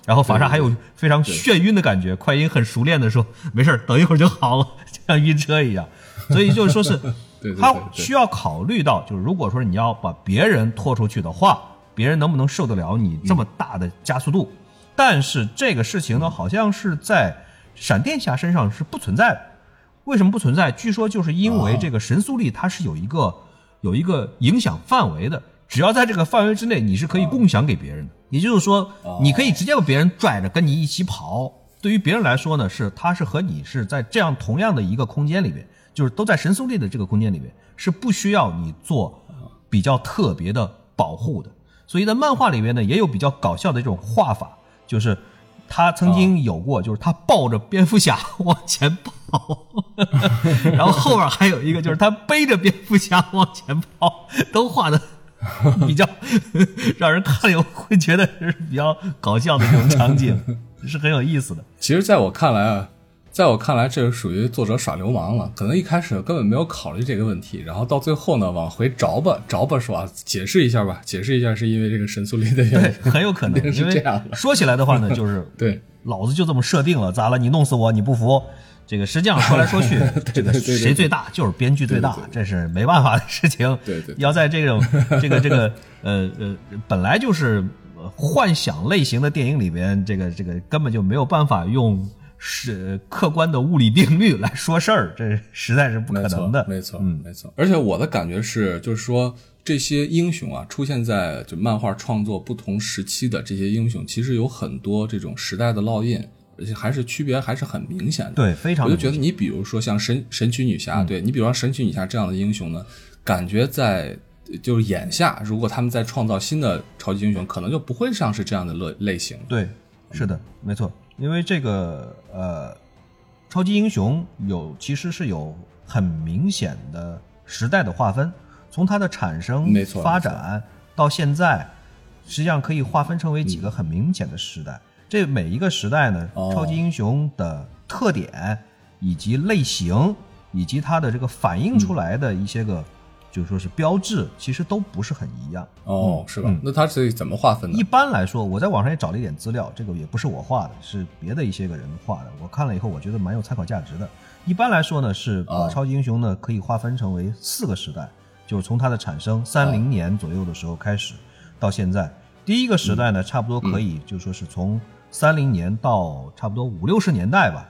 然后法沙还有非常眩晕的感觉，快银很熟练的说：“没事等一会儿就好了，就像晕车一样。”所以就是说是，他需要考虑到，就是如果说你要把别人拖出去的话。别人能不能受得了你这么大的加速度？但是这个事情呢，好像是在闪电侠身上是不存在的。为什么不存在？据说就是因为这个神速力它是有一个有一个影响范围的，只要在这个范围之内，你是可以共享给别人的。也就是说，你可以直接把别人拽着跟你一起跑。对于别人来说呢，是他是和你是在这样同样的一个空间里面，就是都在神速力的这个空间里面，是不需要你做比较特别的保护的。所以在漫画里面呢，也有比较搞笑的这种画法，就是他曾经有过，就是他抱着蝙蝠侠 *laughs* 往前跑，*laughs* 然后后边还有一个就是他背着蝙蝠侠往前跑，都画的比较 *laughs* 让人看了以后会觉得是比较搞笑的这种场景，是很有意思的。其实，在我看来啊，在我看来，这是属于作者耍流氓了。可能一开始根本没有考虑这个问题，然后到最后呢，往回找吧找吧说啊，解释一下吧，解释一下是因为这个神速力的原因，对，*laughs* *laughs* 很有可能是这样的。说起来的话呢，*laughs* 就是对，老子就这么设定了，咋了？你弄死我，你不服？这个实际上说来说去，这个谁最大就是编剧最大，这是没办法的事情。对对，要在这种这个这个呃呃本来就是幻想类型的电影里边，这个这个根本就没有办法用是客观的物理定律来说事儿，这实在是不可能的。没错，嗯，没错。而且我的感觉是，就是说这些英雄啊，出现在就漫画创作不同时期的这些英雄，其实有很多这种时代的烙印。而且还是区别还是很明显的，对，非常。我就觉得你比如说像神神奇女侠，对你比如说神奇女侠这样的英雄呢，感觉在就是眼下，如果他们在创造新的超级英雄，可能就不会像是这样的类类型。对，是的，没错。因为这个呃，超级英雄有其实是有很明显的时代的划分，从它的产生、发展到现在，实际上可以划分成为几个很明显的时代。这每一个时代呢，超级英雄的特点以及类型，以及它的这个反映出来的一些个，就说是标志，其实都不是很一样。哦，是吧？那它是怎么划分的？一般来说，我在网上也找了一点资料，这个也不是我画的，是别的一些个人画的。我看了以后，我觉得蛮有参考价值的。一般来说呢，是把超级英雄呢可以划分成为四个时代，就是从它的产生三零年左右的时候开始，到现在。第一个时代呢，差不多可以就说是从三零年到差不多五六十年代吧，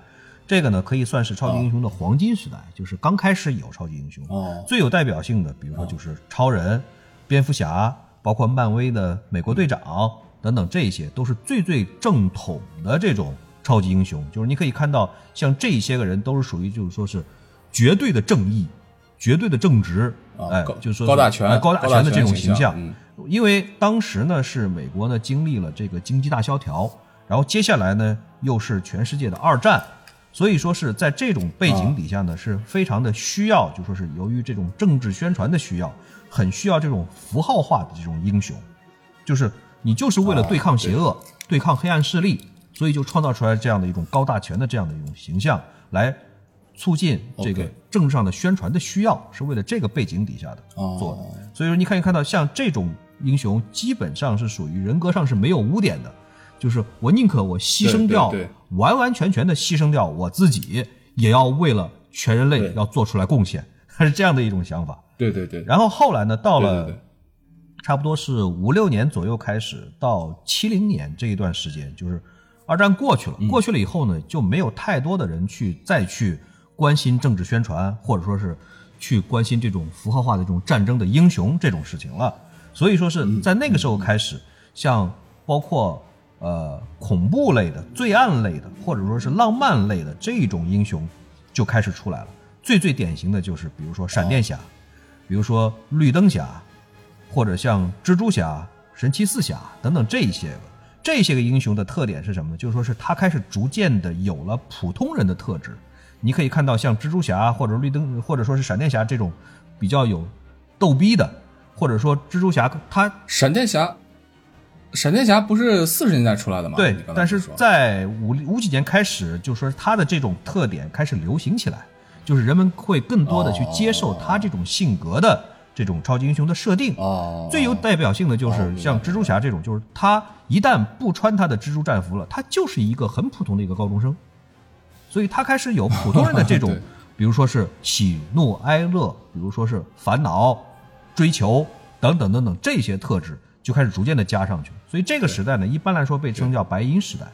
这个呢可以算是超级英雄的黄金时代，就是刚开始有超级英雄。哦，最有代表性的，比如说就是超人、蝙蝠侠，包括漫威的美国队长等等，这些都是最最正统的这种超级英雄。就是你可以看到，像这些个人都是属于就是说是绝对的正义、绝对的正直，哎，就是说高大全、高大全的这种形象。因为当时呢是美国呢经历了这个经济大萧条。然后接下来呢，又是全世界的二战，所以说是在这种背景底下呢，是非常的需要，就说是由于这种政治宣传的需要，很需要这种符号化的这种英雄，就是你就是为了对抗邪恶、对抗黑暗势力，所以就创造出来这样的一种高大全的这样的一种形象，来促进这个政治上的宣传的需要，是为了这个背景底下的做的。所以说你可以看到，像这种英雄，基本上是属于人格上是没有污点的。就是我宁可我牺牲掉，完完全全的牺牲掉我自己，也要为了全人类要做出来贡献，他 *laughs* 是这样的一种想法。对对对。然后后来呢，到了差不多是五六年左右开始，到七零年这一段时间，就是二战过去了，过去了以后呢，就没有太多的人去再去关心政治宣传，或者说是去关心这种符号化的这种战争的英雄这种事情了。所以说是在那个时候开始，像包括。呃，恐怖类的、罪案类的，或者说是浪漫类的这种英雄，就开始出来了。最最典型的就是，比如说闪电侠，比如说绿灯侠，或者像蜘蛛侠、神奇四侠等等这些个。这些个英雄的特点是什么呢？就是说是他开始逐渐的有了普通人的特质。你可以看到像蜘蛛侠或者绿灯，或者说是闪电侠这种比较有逗逼的，或者说蜘蛛侠他闪电侠。闪电侠不是四十年代出来的吗？对，但是在五五几年开始，就说他的这种特点开始流行起来，就是人们会更多的去接受他这种性格的这种超级英雄的设定。哦，最有代表性的就是像蜘蛛侠这种，就是他一旦不穿他的蜘蛛战服了，他就是一个很普通的一个高中生，所以他开始有普通人的这种，*laughs* 比如说是喜怒哀乐，比如说是烦恼、追求等等等等这些特质。就开始逐渐的加上去，所以这个时代呢，一般来说被称叫白银时代。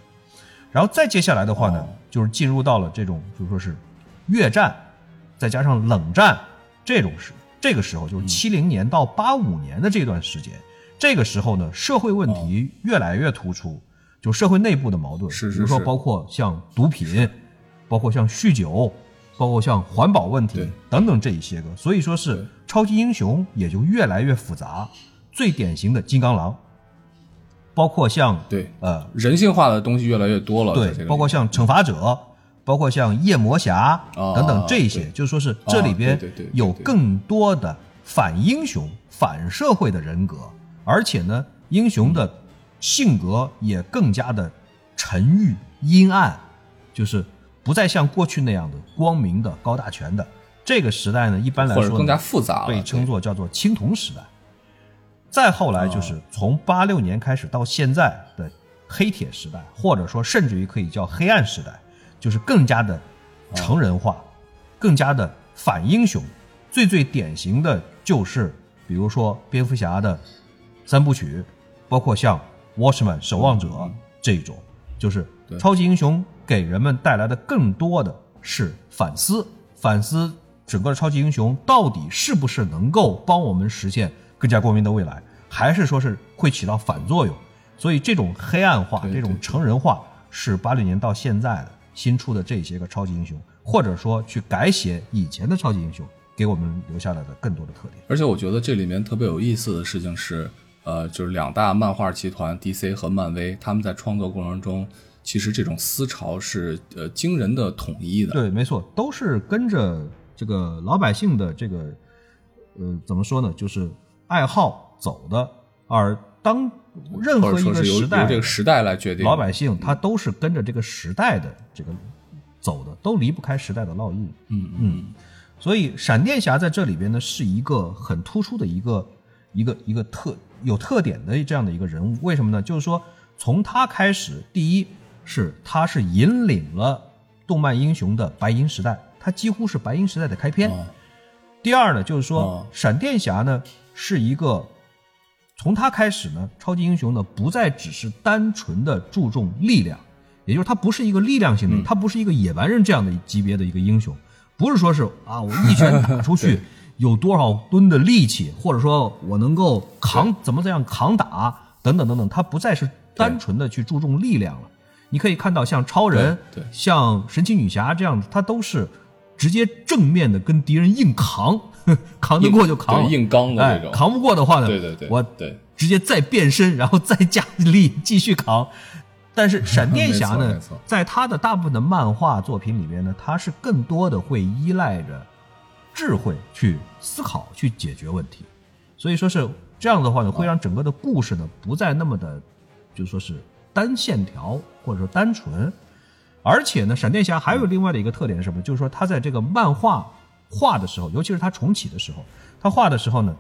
然后再接下来的话呢，就是进入到了这种，就是说是越战，再加上冷战这种时这个时候就是七零年到八五年的这段时间，这个时候呢，社会问题越来越突出，就社会内部的矛盾，是是比如说包括像毒品，包括像酗酒，包括像环保问题等等这一些个，所以说是超级英雄也就越来越复杂。最典型的金刚狼，包括像对呃人性化的东西越来越多了，对，包括像惩罚者，包括像夜魔侠哦等等这些，对就是说是这里边有更多的反英雄、反社会的人格，而且呢，英雄的性格也更加的沉郁、阴暗，就是不再像过去那样的光明的、高大全的。这个时代呢，一般来说更加复杂了，被称作叫做青铜时代。再后来就是从八六年开始到现在的黑铁时代，或者说甚至于可以叫黑暗时代，就是更加的成人化，更加的反英雄。最最典型的就是，比如说蝙蝠侠的三部曲，包括像 Watchman 守望者这种，就是超级英雄给人们带来的更多的是反思，反思整个的超级英雄到底是不是能够帮我们实现更加光明的未来，还是说是会起到反作用？所以这种黑暗化、这种成人化是八六年到现在的新出的这些个超级英雄，或者说去改写以前的超级英雄，给我们留下来的更多的特点。而且我觉得这里面特别有意思的事情是，呃，就是两大漫画集团 DC 和漫威，他们在创作过程中，其实这种思潮是呃惊人的统一的。对，没错，都是跟着这个老百姓的这个，呃，怎么说呢，就是爱好走的。而当任何一个时代由这个时代来决定。老百姓他都是跟着这个时代的这个走的，都离不开时代的烙印。嗯嗯，所以闪电侠在这里边呢是一个很突出的一个一个一个特有特点的这样的一个人物。为什么呢？就是说从他开始，第一是他是引领了动漫英雄的白银时代，他几乎是白银时代的开篇。哦第二呢，就是说、哦闪电侠呢是一个从他开始呢，超级英雄呢不再只是单纯的注重力量，也就是他不是一个力量型的，他不是一个野蛮人这样的级别的一个英雄，不是说是啊我一拳打出去 *laughs* 有多少吨的力气，或者说我能够扛怎么怎样扛打等等等等，他不再是单纯的去注重力量了。你可以看到像超人、像神奇女侠这样的，他都是直接正面的跟敌人硬扛，*laughs* 扛得过就扛，对硬刚的那种哎，扛不过的话呢，对对对我对直接再变身，*laughs* 然后再加力继续扛。但是 *laughs* 闪电侠呢，在他的大部分的漫画作品里面呢，他是更多的会依赖着智慧去思考、去解决问题。所以说是这样的话呢，会让整个的故事呢不再那么的，就说是单线条或者说单纯。而且呢，闪电侠还有另外的一个特点是什么？就是说他在这个漫画画的时候，尤其是他重启的时候，他画的时候呢，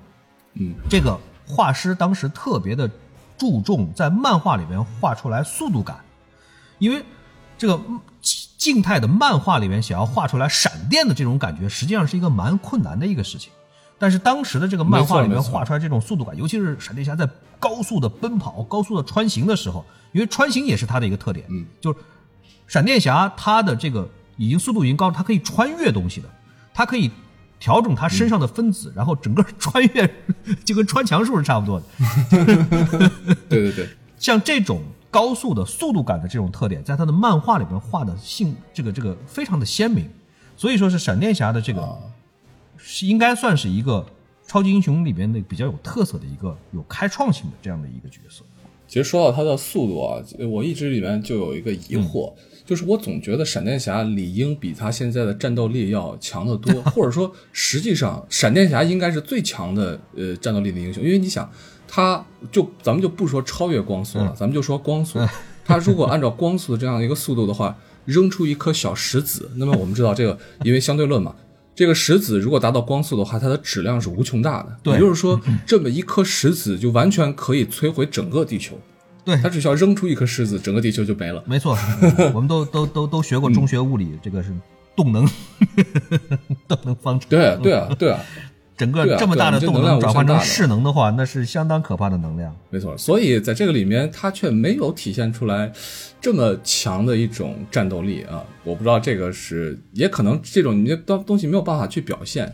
嗯，这个画师当时特别的注重在漫画里面画出来速度感，因为这个嗯静态的漫画里面想要画出来闪电的这种感觉，实际上是一个蛮困难的一个事情。但是当时的这个漫画里面画出来这种速度感，尤其是闪电侠在高速的奔跑、高速的穿行的时候，因为穿行也是他的一个特点，嗯，就是闪电侠他的这个已经速度已经高，他可以穿越东西的，他可以调整他身上的分子，然后整个穿越 *laughs* 就跟穿墙术是差不多的。*laughs* 对对对，像这种高速的速度感的这种特点，在他的漫画里面画的性这个这个非常的鲜明，所以说是闪电侠的这个、啊是应该算是一个超级英雄里边的比较有特色的一个有开创性的这样的一个角色。其实说到他的速度啊，我一直里面就有一个疑惑，就是我总觉得闪电侠理应比他现在的战斗力要强得多，*laughs* 或者说实际上闪电侠应该是最强的呃战斗力的英雄，因为你想，他就咱们就不说超越光速了，咱们就说光速，他如果按照光速的这样一个速度的话，扔出一颗小石子，那么我们知道这个因为相对论嘛。这个石子如果达到光速的话，它的质量是无穷大的。对也就是说，这么一颗石子就完全可以摧毁整个地球。对它只需要扔出一颗石子，整个地球就没了。没错，*laughs* 我们都都都都学过中学物理，这个是动能 *laughs* 动能方程。对啊，对啊，对啊，整个这么大的动能转换成势能的话，那是相当可怕的能量。没错。所以在这个里面，它却没有体现出来这么强的一种战斗力啊！我不知道这个是，也可能这种你这东东西没有办法去表现。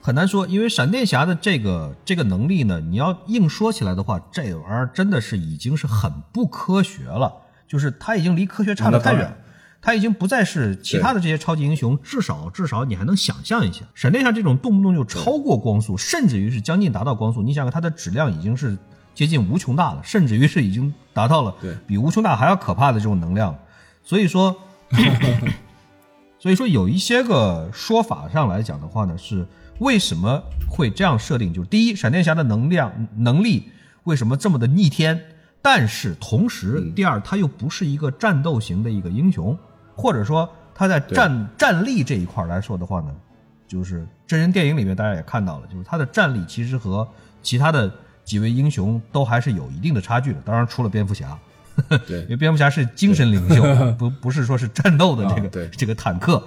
很难说，因为闪电侠的这个这个能力呢，你要硬说起来的话，这玩意儿真的是已经是很不科学了，就是他已经离科学差得太远。他已经不再是其他的这些超级英雄，至少至少你还能想象一下，闪电侠这种动不动就超过光速，甚至于是将近达到光速，你想想它的质量已经是接近无穷大了，甚至于是已经达到了对。比无穷大还要可怕的这种能量，所以说，*laughs* 所以说有一些个说法上来讲的话呢，是为什么会这样设定？就是第一，闪电侠的能量能力为什么这么的逆天？但是同时，第二，他又不是一个战斗型的一个英雄，或者说他在战战力这一块来说的话呢，就是真人电影里面大家也看到了，就是他的战力其实和其他的几位英雄都还是有一定的差距的。当然，除了蝙蝠侠，对。*laughs* 因为蝙蝠侠是精神领袖，*laughs* 不不是说是战斗的这个、*laughs* 啊这个坦克，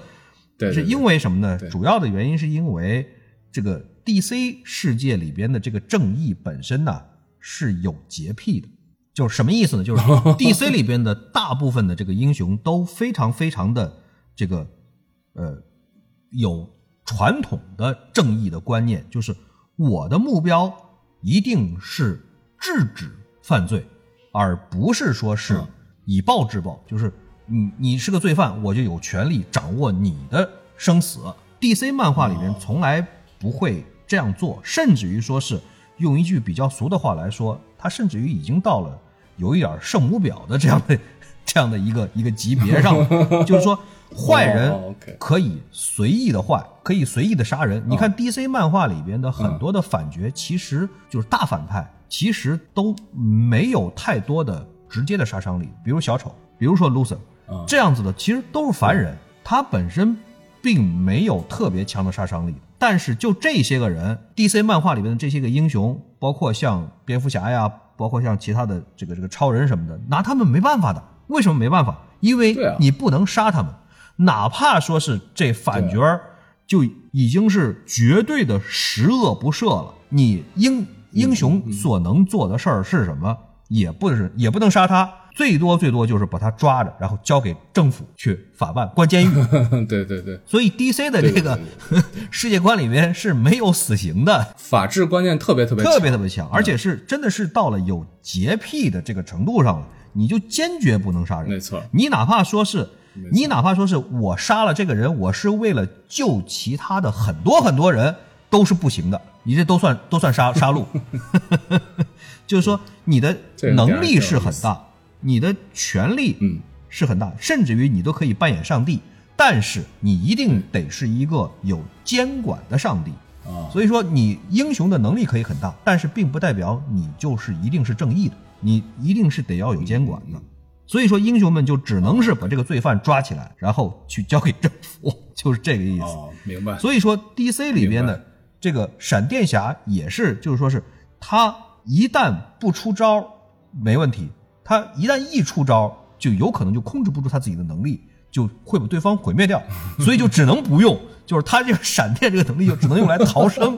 对，是因为什么呢？主要的原因是因为这个 DC 世界里边的这个正义本身呢是有洁癖的，就是什么意思呢？就是 *laughs* DC 里边的大部分的这个英雄都非常非常的这个呃有传统的正义的观念，就是我的目标一定是制止犯罪，而不是说是嗯以暴制暴，就是你你是个罪犯，我就有权利掌握你的生死。DC 漫画里面从来不会这样做，甚至于说是用一句比较俗的话来说，他甚至于已经到了有一点圣母婊的这样的这样的一个一个级别上了，*laughs* 就是说坏人可以随意的坏，可以随意的杀人。你看 DC 漫画里边的很多的反角，其实就是大反派，其实都没有太多的直接的杀伤力，比如小丑，比如说 Lucifer 嗯这样子的，其实都是凡人，他本身并没有特别强的杀伤力。但是就这些个人，DC 漫画里面的这些个英雄，包括像蝙蝠侠呀，包括像其他的这个这个超人什么的，拿他们没办法的。为什么没办法？因为你不能杀他们，哪怕说是这反角儿就已经是绝对的十恶不赦了。你英英雄所能做的事儿是什么？也不是，也不能杀他，最多最多就是把他抓着，然后交给政府去法办，关监狱。*laughs* 对对对，所以 DC 的这个 *laughs* 世界观里面是没有死刑的，法治观念特别特别特别特别强，而且是真的是到了有洁癖的这个程度上了，你就坚决不能杀人。没错。你哪怕说是，你哪怕说是我杀了这个人，我是为了救其他的很多很多人，都是不行的。你这都算都算杀杀戮，*laughs* 就是说你的能力是很大，你的权力嗯是很大，甚至于你都可以扮演上帝，但是你一定得是一个有监管的上帝。啊，所以说，你英雄的能力可以很大，但是并不代表你就是一定是正义的，你一定是得要有监管的。所以说，英雄们就只能是把这个罪犯抓起来，然后去交给政府，就是这个意思。哦，明白。所以说，DC 里边的这个闪电侠也是，就是说是他一旦不出招没问题，他一旦一出招，就有可能就控制不住他自己的能力，就会把对方毁灭掉，*laughs* 所以就只能不用，就是他这个闪电这个能力就只能用来逃生，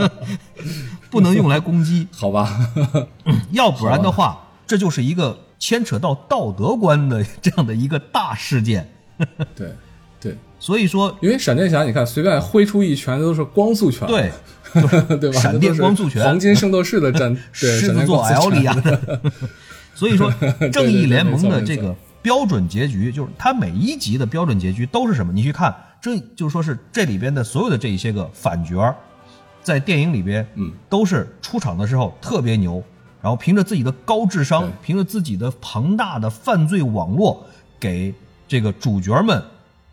*laughs* 不能用来攻击，好吧，要不然的话，这就是一个牵扯到道德观的这样的一个大事件。对对，所以说，因为闪电侠，你看随便挥出一拳都是光速拳，对，*laughs* 对吧？闪电光速拳黄金圣斗士的战，对，狮子座光速 L 拳里亚的。所以说，*laughs* 正义联盟的这个标准结局，就是它每一集的标准结局都是什么？你去看，这就是说是这里边的所有的这一些个反角，在电影里边，嗯，都是出场的时候特别牛，然后凭着自己的高智商，凭着自己的庞大的犯罪网络，给这个主角们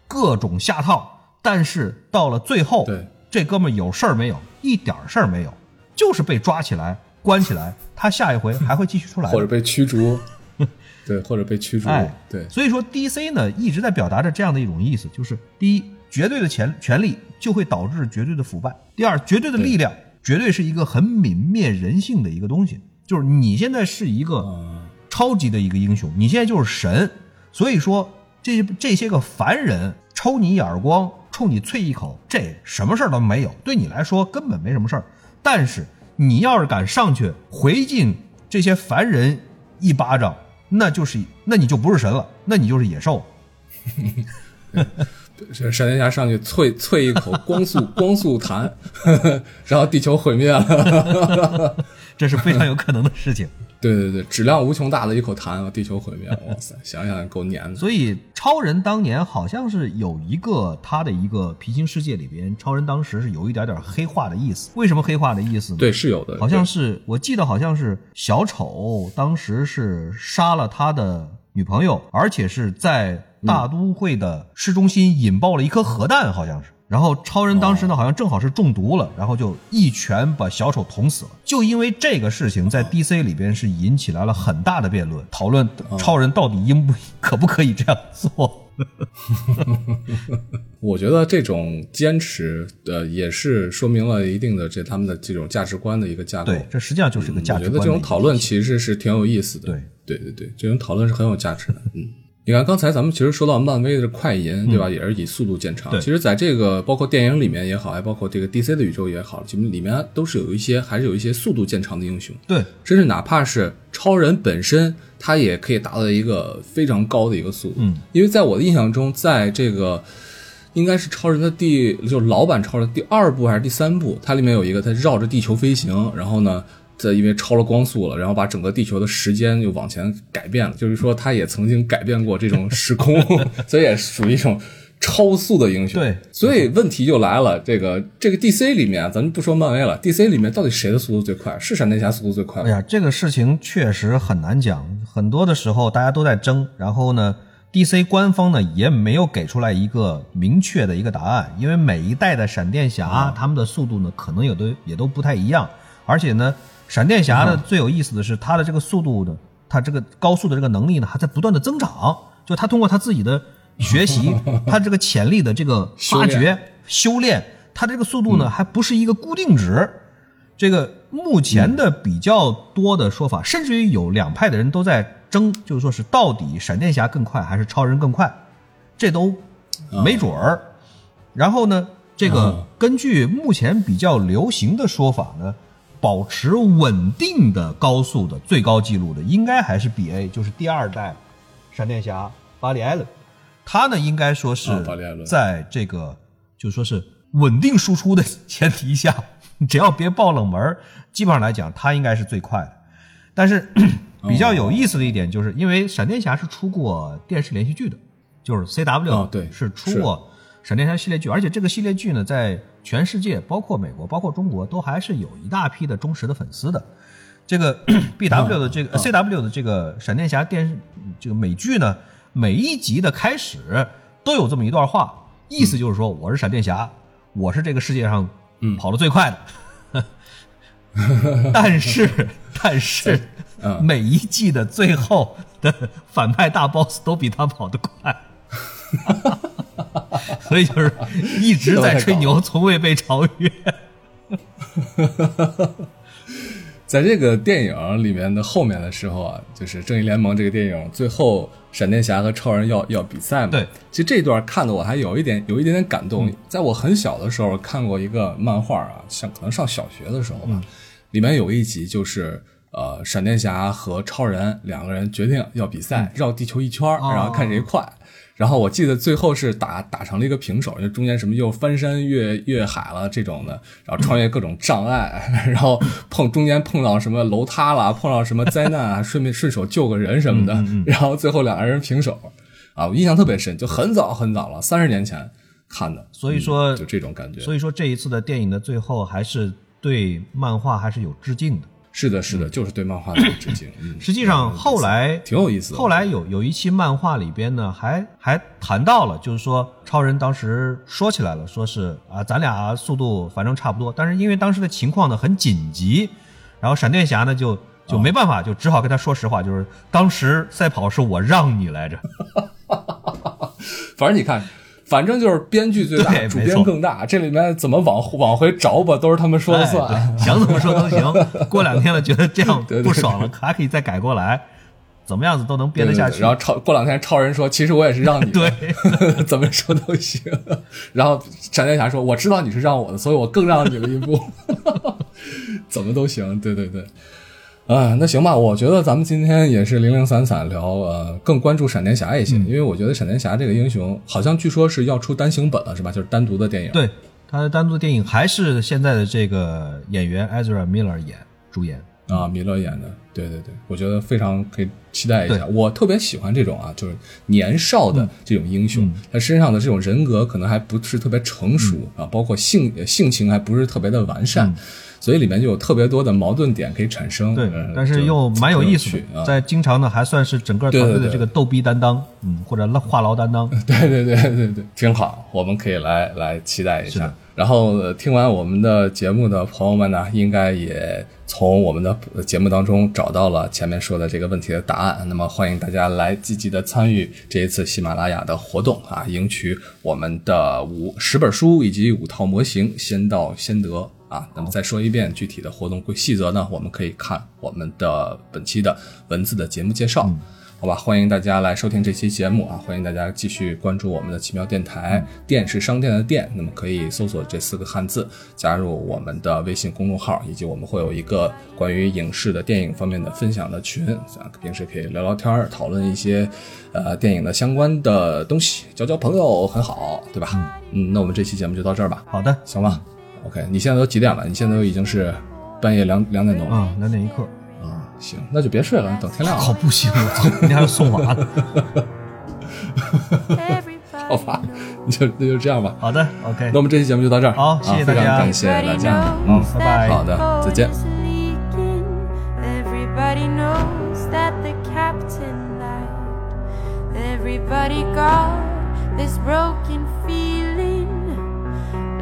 各种下套，但是到了最后，对这哥们儿有事儿没有？一点儿事儿没有，就是被抓起来关起来，他下一回还会继续出来，或者被驱逐，*laughs* 对，或者被驱逐哎，对，所以说 DC 呢一直在表达着这样的一种意思，就是第一，绝对的权权力就会导致绝对的腐败；第二，绝对的力量绝对是一个很泯灭人性的一个东西。就是你现在是一个啊，超级的一个英雄，你现在就是神，所以说这这些个凡人抽你一耳光，冲你啐一口，这什么事儿都没有，对你来说根本没什么事儿。但是你要是敢上去回敬这些凡人一巴掌，那就是那你就不是神了，那你就是野兽。*laughs* 这闪电侠上去啐啐一口光速光速弹，*laughs* 然后地球毁灭了。*laughs* 这是非常有可能的事情。对对对，质量无穷大的一口痰，地球毁灭。哇塞，想想够黏的。所以超人当年好像是有一个他的一个平行世界里边，超人当时是有一点点黑化的意思。为什么黑化的意思呢？对，是有的。好像是我记得好像是小丑当时是杀了他的女朋友，而且是在大都会的市中心引爆了一颗核弹，好像是。然后超人当时呢，好像正好是中毒了，然后就一拳把小丑捅死了。就因为这个事情，在 DC 里边是引起来了很大的辩论，讨论超人到底应不可不可以这样做。*laughs* 我觉得这种坚持，呃，也是说明了一定的这他们的这种价值观的一个架构。对，这实际上就是个价值观。我觉得这种讨论其实是挺有意思的。对，对对对，这种讨论是很有价值的。嗯。你看，刚才咱们其实说到漫威的快银，对吧？也是以速度见长。其实，在这个包括电影里面也好，还包括这个 DC 的宇宙也好，其实里面都是有一些，还是有一些速度见长的英雄。对，甚至哪怕是超人本身，他也可以达到一个非常高的一个速度。嗯，因为在我的印象中，在这个应该是超人的第，就是老版超人第二部还是第三部，它里面有一个，他绕着地球飞行，然后呢。这因为超了光速了，然后把整个地球的时间又往前改变了，就是说他也曾经改变过这种时空，*laughs* 所以也属于一种超速的英雄。对，所以问题就来了，这个这个 DC 里面，咱们不说漫威了，DC 里面到底谁的速度最快？是闪电侠速度最快？哎呀，这个事情确实很难讲，很多的时候大家都在争，然后呢，DC 官方呢也没有给出来一个明确的一个答案，因为每一代的闪电侠他们的速度呢可能有的也都不太一样，而且呢。闪电侠呢，最有意思的是他的这个速度的，他这个高速的这个能力呢，还在不断的增长。就他通过他自己的学习，*laughs* 他这个潜力的这个发掘、修炼，他这个速度呢，还不是一个固定值。这个目前的比较多的说法，甚至于有两派的人都在争，就是说是到底闪电侠更快还是超人更快，这都没准儿。然后呢，这个根据目前比较流行的说法呢。保持稳定的高速的最高记录的，应该还是 B A，就是第二代闪电侠巴里艾伦。他呢，应该说是在这个就说是稳定输出的前提下，*laughs* 只要别爆冷门，基本上来讲，他应该是最快的。但是 *clears throat* 比较有意思的一点，就是因为闪电侠是出过电视连续剧的，就是 C W 对是出过闪电侠系列剧，而且这个系列剧呢，在全世界，包括美国，包括中国，都还是有一大批的忠实的粉丝的。这个 *clears throat* B W 的这个 C W 的这个闪电侠电视这个美剧呢，每一集的开始都有这么一段话，意思就是说我是闪电侠，我是这个世界上跑得最快的。*laughs* 但是，但是，每一季的最后的反派大 boss 都比他跑得快。*laughs* *laughs* 所以就是一直在吹牛，从未被超越。*laughs* 在这个电影里面的后面的时候啊，就是《正义联盟》这个电影最后，闪电侠和超人要要比赛嘛。对，其实这段看的我还有一点有一点点感动。在我很小的时候看过一个漫画啊，像可能上小学的时候吧，里面有一集就是呃，闪电侠和超人两个人决定要比赛，绕地球一圈，然后看谁快。然后我记得最后是打打成了一个平手，因为中间什么又翻山越越海了这种的，然后穿越各种障碍，*laughs* 然后碰中间碰到什么楼塌了，碰到什么灾难啊，顺便顺手救个人什么的，*laughs* 然后最后两个人平手，啊，我印象特别深，就很早很早了，三十年前看的，所以说就这种感觉，所以说这一次的电影的最后还是对漫画还是有致敬的。是的，是的，就是对漫画的致敬。*coughs* 实际上后来挺有意思。后来有有一期漫画里边呢，还还谈到了，就是说超人当时说起来了，说是啊，咱俩速度反正差不多，但是因为当时的情况呢很紧急，然后闪电侠呢就就没办法，就只好跟他说实话，就是当时赛跑是我让你来着。*laughs* 反正你看。反正就是编剧最大，主编更大。这里面怎么往往回找吧，都是他们说了算，想怎么说都行。*laughs* 过两天了，觉得这样不爽了，还可以再改过来，怎么样子都能编得下去。然后超过两天，超人说：“其实我也是让你，对，*laughs* 怎么说都行。”然后闪电侠说：“我知道你是让我的，所以我更让你了一步，*laughs* 怎么都行。”对对对。啊，那行吧，我觉得咱们今天也是零零散散聊，呃，更关注闪电侠一些，因为我觉得闪电侠这个英雄好像据说是要出单行本了，是吧？就是单独的电影。对，他的单独的电影还是现在的这个演员 Ezra Miller 演主演。啊，米勒演的，对对对，我觉得非常可以期待一下。我特别喜欢这种啊，就是年少的这种英雄，他身上的这种人格可能还不是特别成熟啊，包括性性情还不是特别的完善。所以里面就有特别多的矛盾点可以产生，对，但是又蛮有意思的，在经常呢还算是整个团队的这个逗逼担当，嗯，或者话痨担当，*laughs* 对对对对对，挺好，我们可以来来期待一下。然后听完我们的节目的朋友们呢，应该也从我们的节目当中找到了前面说的这个问题的答案。那么欢迎大家来积极的参与这一次喜马拉雅的活动啊，赢取我们的五十本书以及五套模型，先到先得。啊，那么再说一遍具体的活动细则呢？我们可以看我们的本期的文字的节目介绍，好吧？欢迎大家来收听这期节目啊！欢迎大家继续关注我们的奇妙电台，电是商店的店，那么可以搜索这四个汉字，加入我们的微信公众号，以及我们会有一个关于影视的电影方面的分享的群，啊，平时可以聊聊天儿，讨论一些呃电影的相关的东西，交交朋友很好，对吧？嗯，那我们这期节目就到这儿吧。好的，行吧。OK，你现在都几点了？你现在都已经是半夜两两点钟啊，两点一刻啊，行，那就别睡了，等天亮。好不行，我操，明天还要送娃呢。*laughs* 好吧，那就那就这样吧。好的，OK，那我们这期节目就到这儿。好，谢谢大家，感谢大家，嗯，拜拜。好的，再见。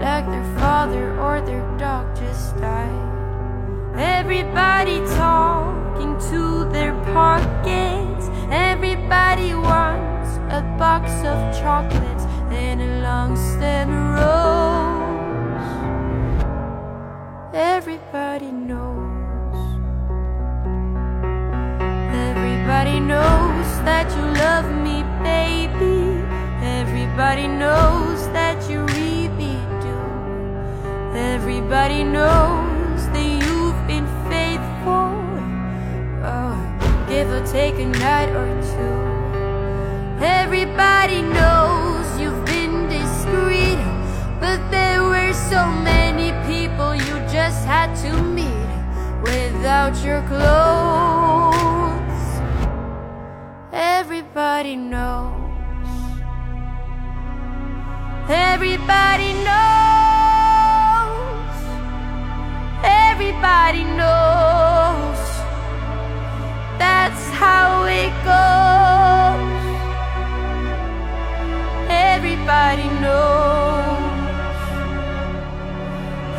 Like their father or their dog just died. Everybody talking to their pockets. Everybody wants a box of chocolates and a long stem rose. Everybody knows. Everybody knows that you love me, baby. Everybody knows that you Everybody knows that you've been faithful. Oh, give or take a night or two. Everybody knows you've been discreet. But there were so many people you just had to meet without your clothes. Everybody knows. Everybody knows. Everybody knows that's how it goes. Everybody knows.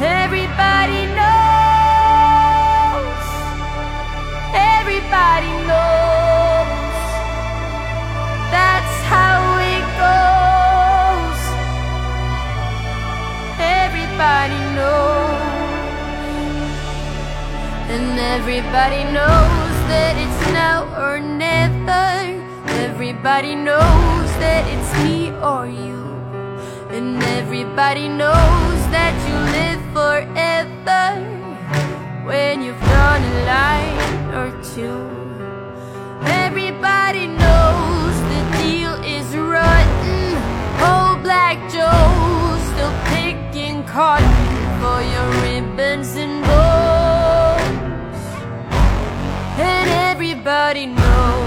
Everybody knows. Everybody knows that it's now or never. Everybody knows that it's me or you. And everybody knows that you live forever when you've drawn a line or two. Everybody knows the deal is rotten. Old Black Joe still picking cotton for your ribbons and bows everybody knows.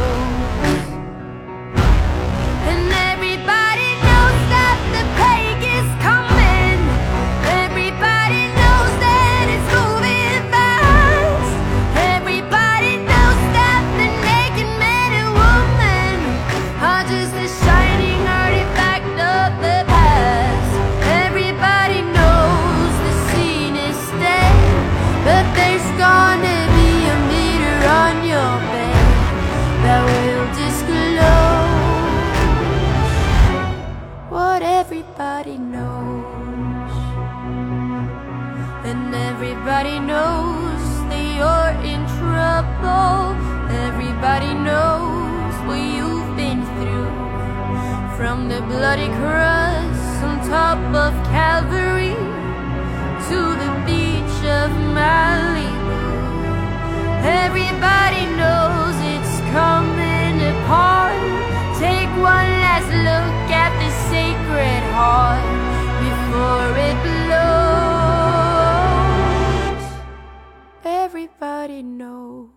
all. Everybody knows what you've been through. From the bloody cross on top of Calvary to the beach of Malibu. Everybody knows it's coming apart. Take one last look at the sacred heart before it blows. Everybody knows.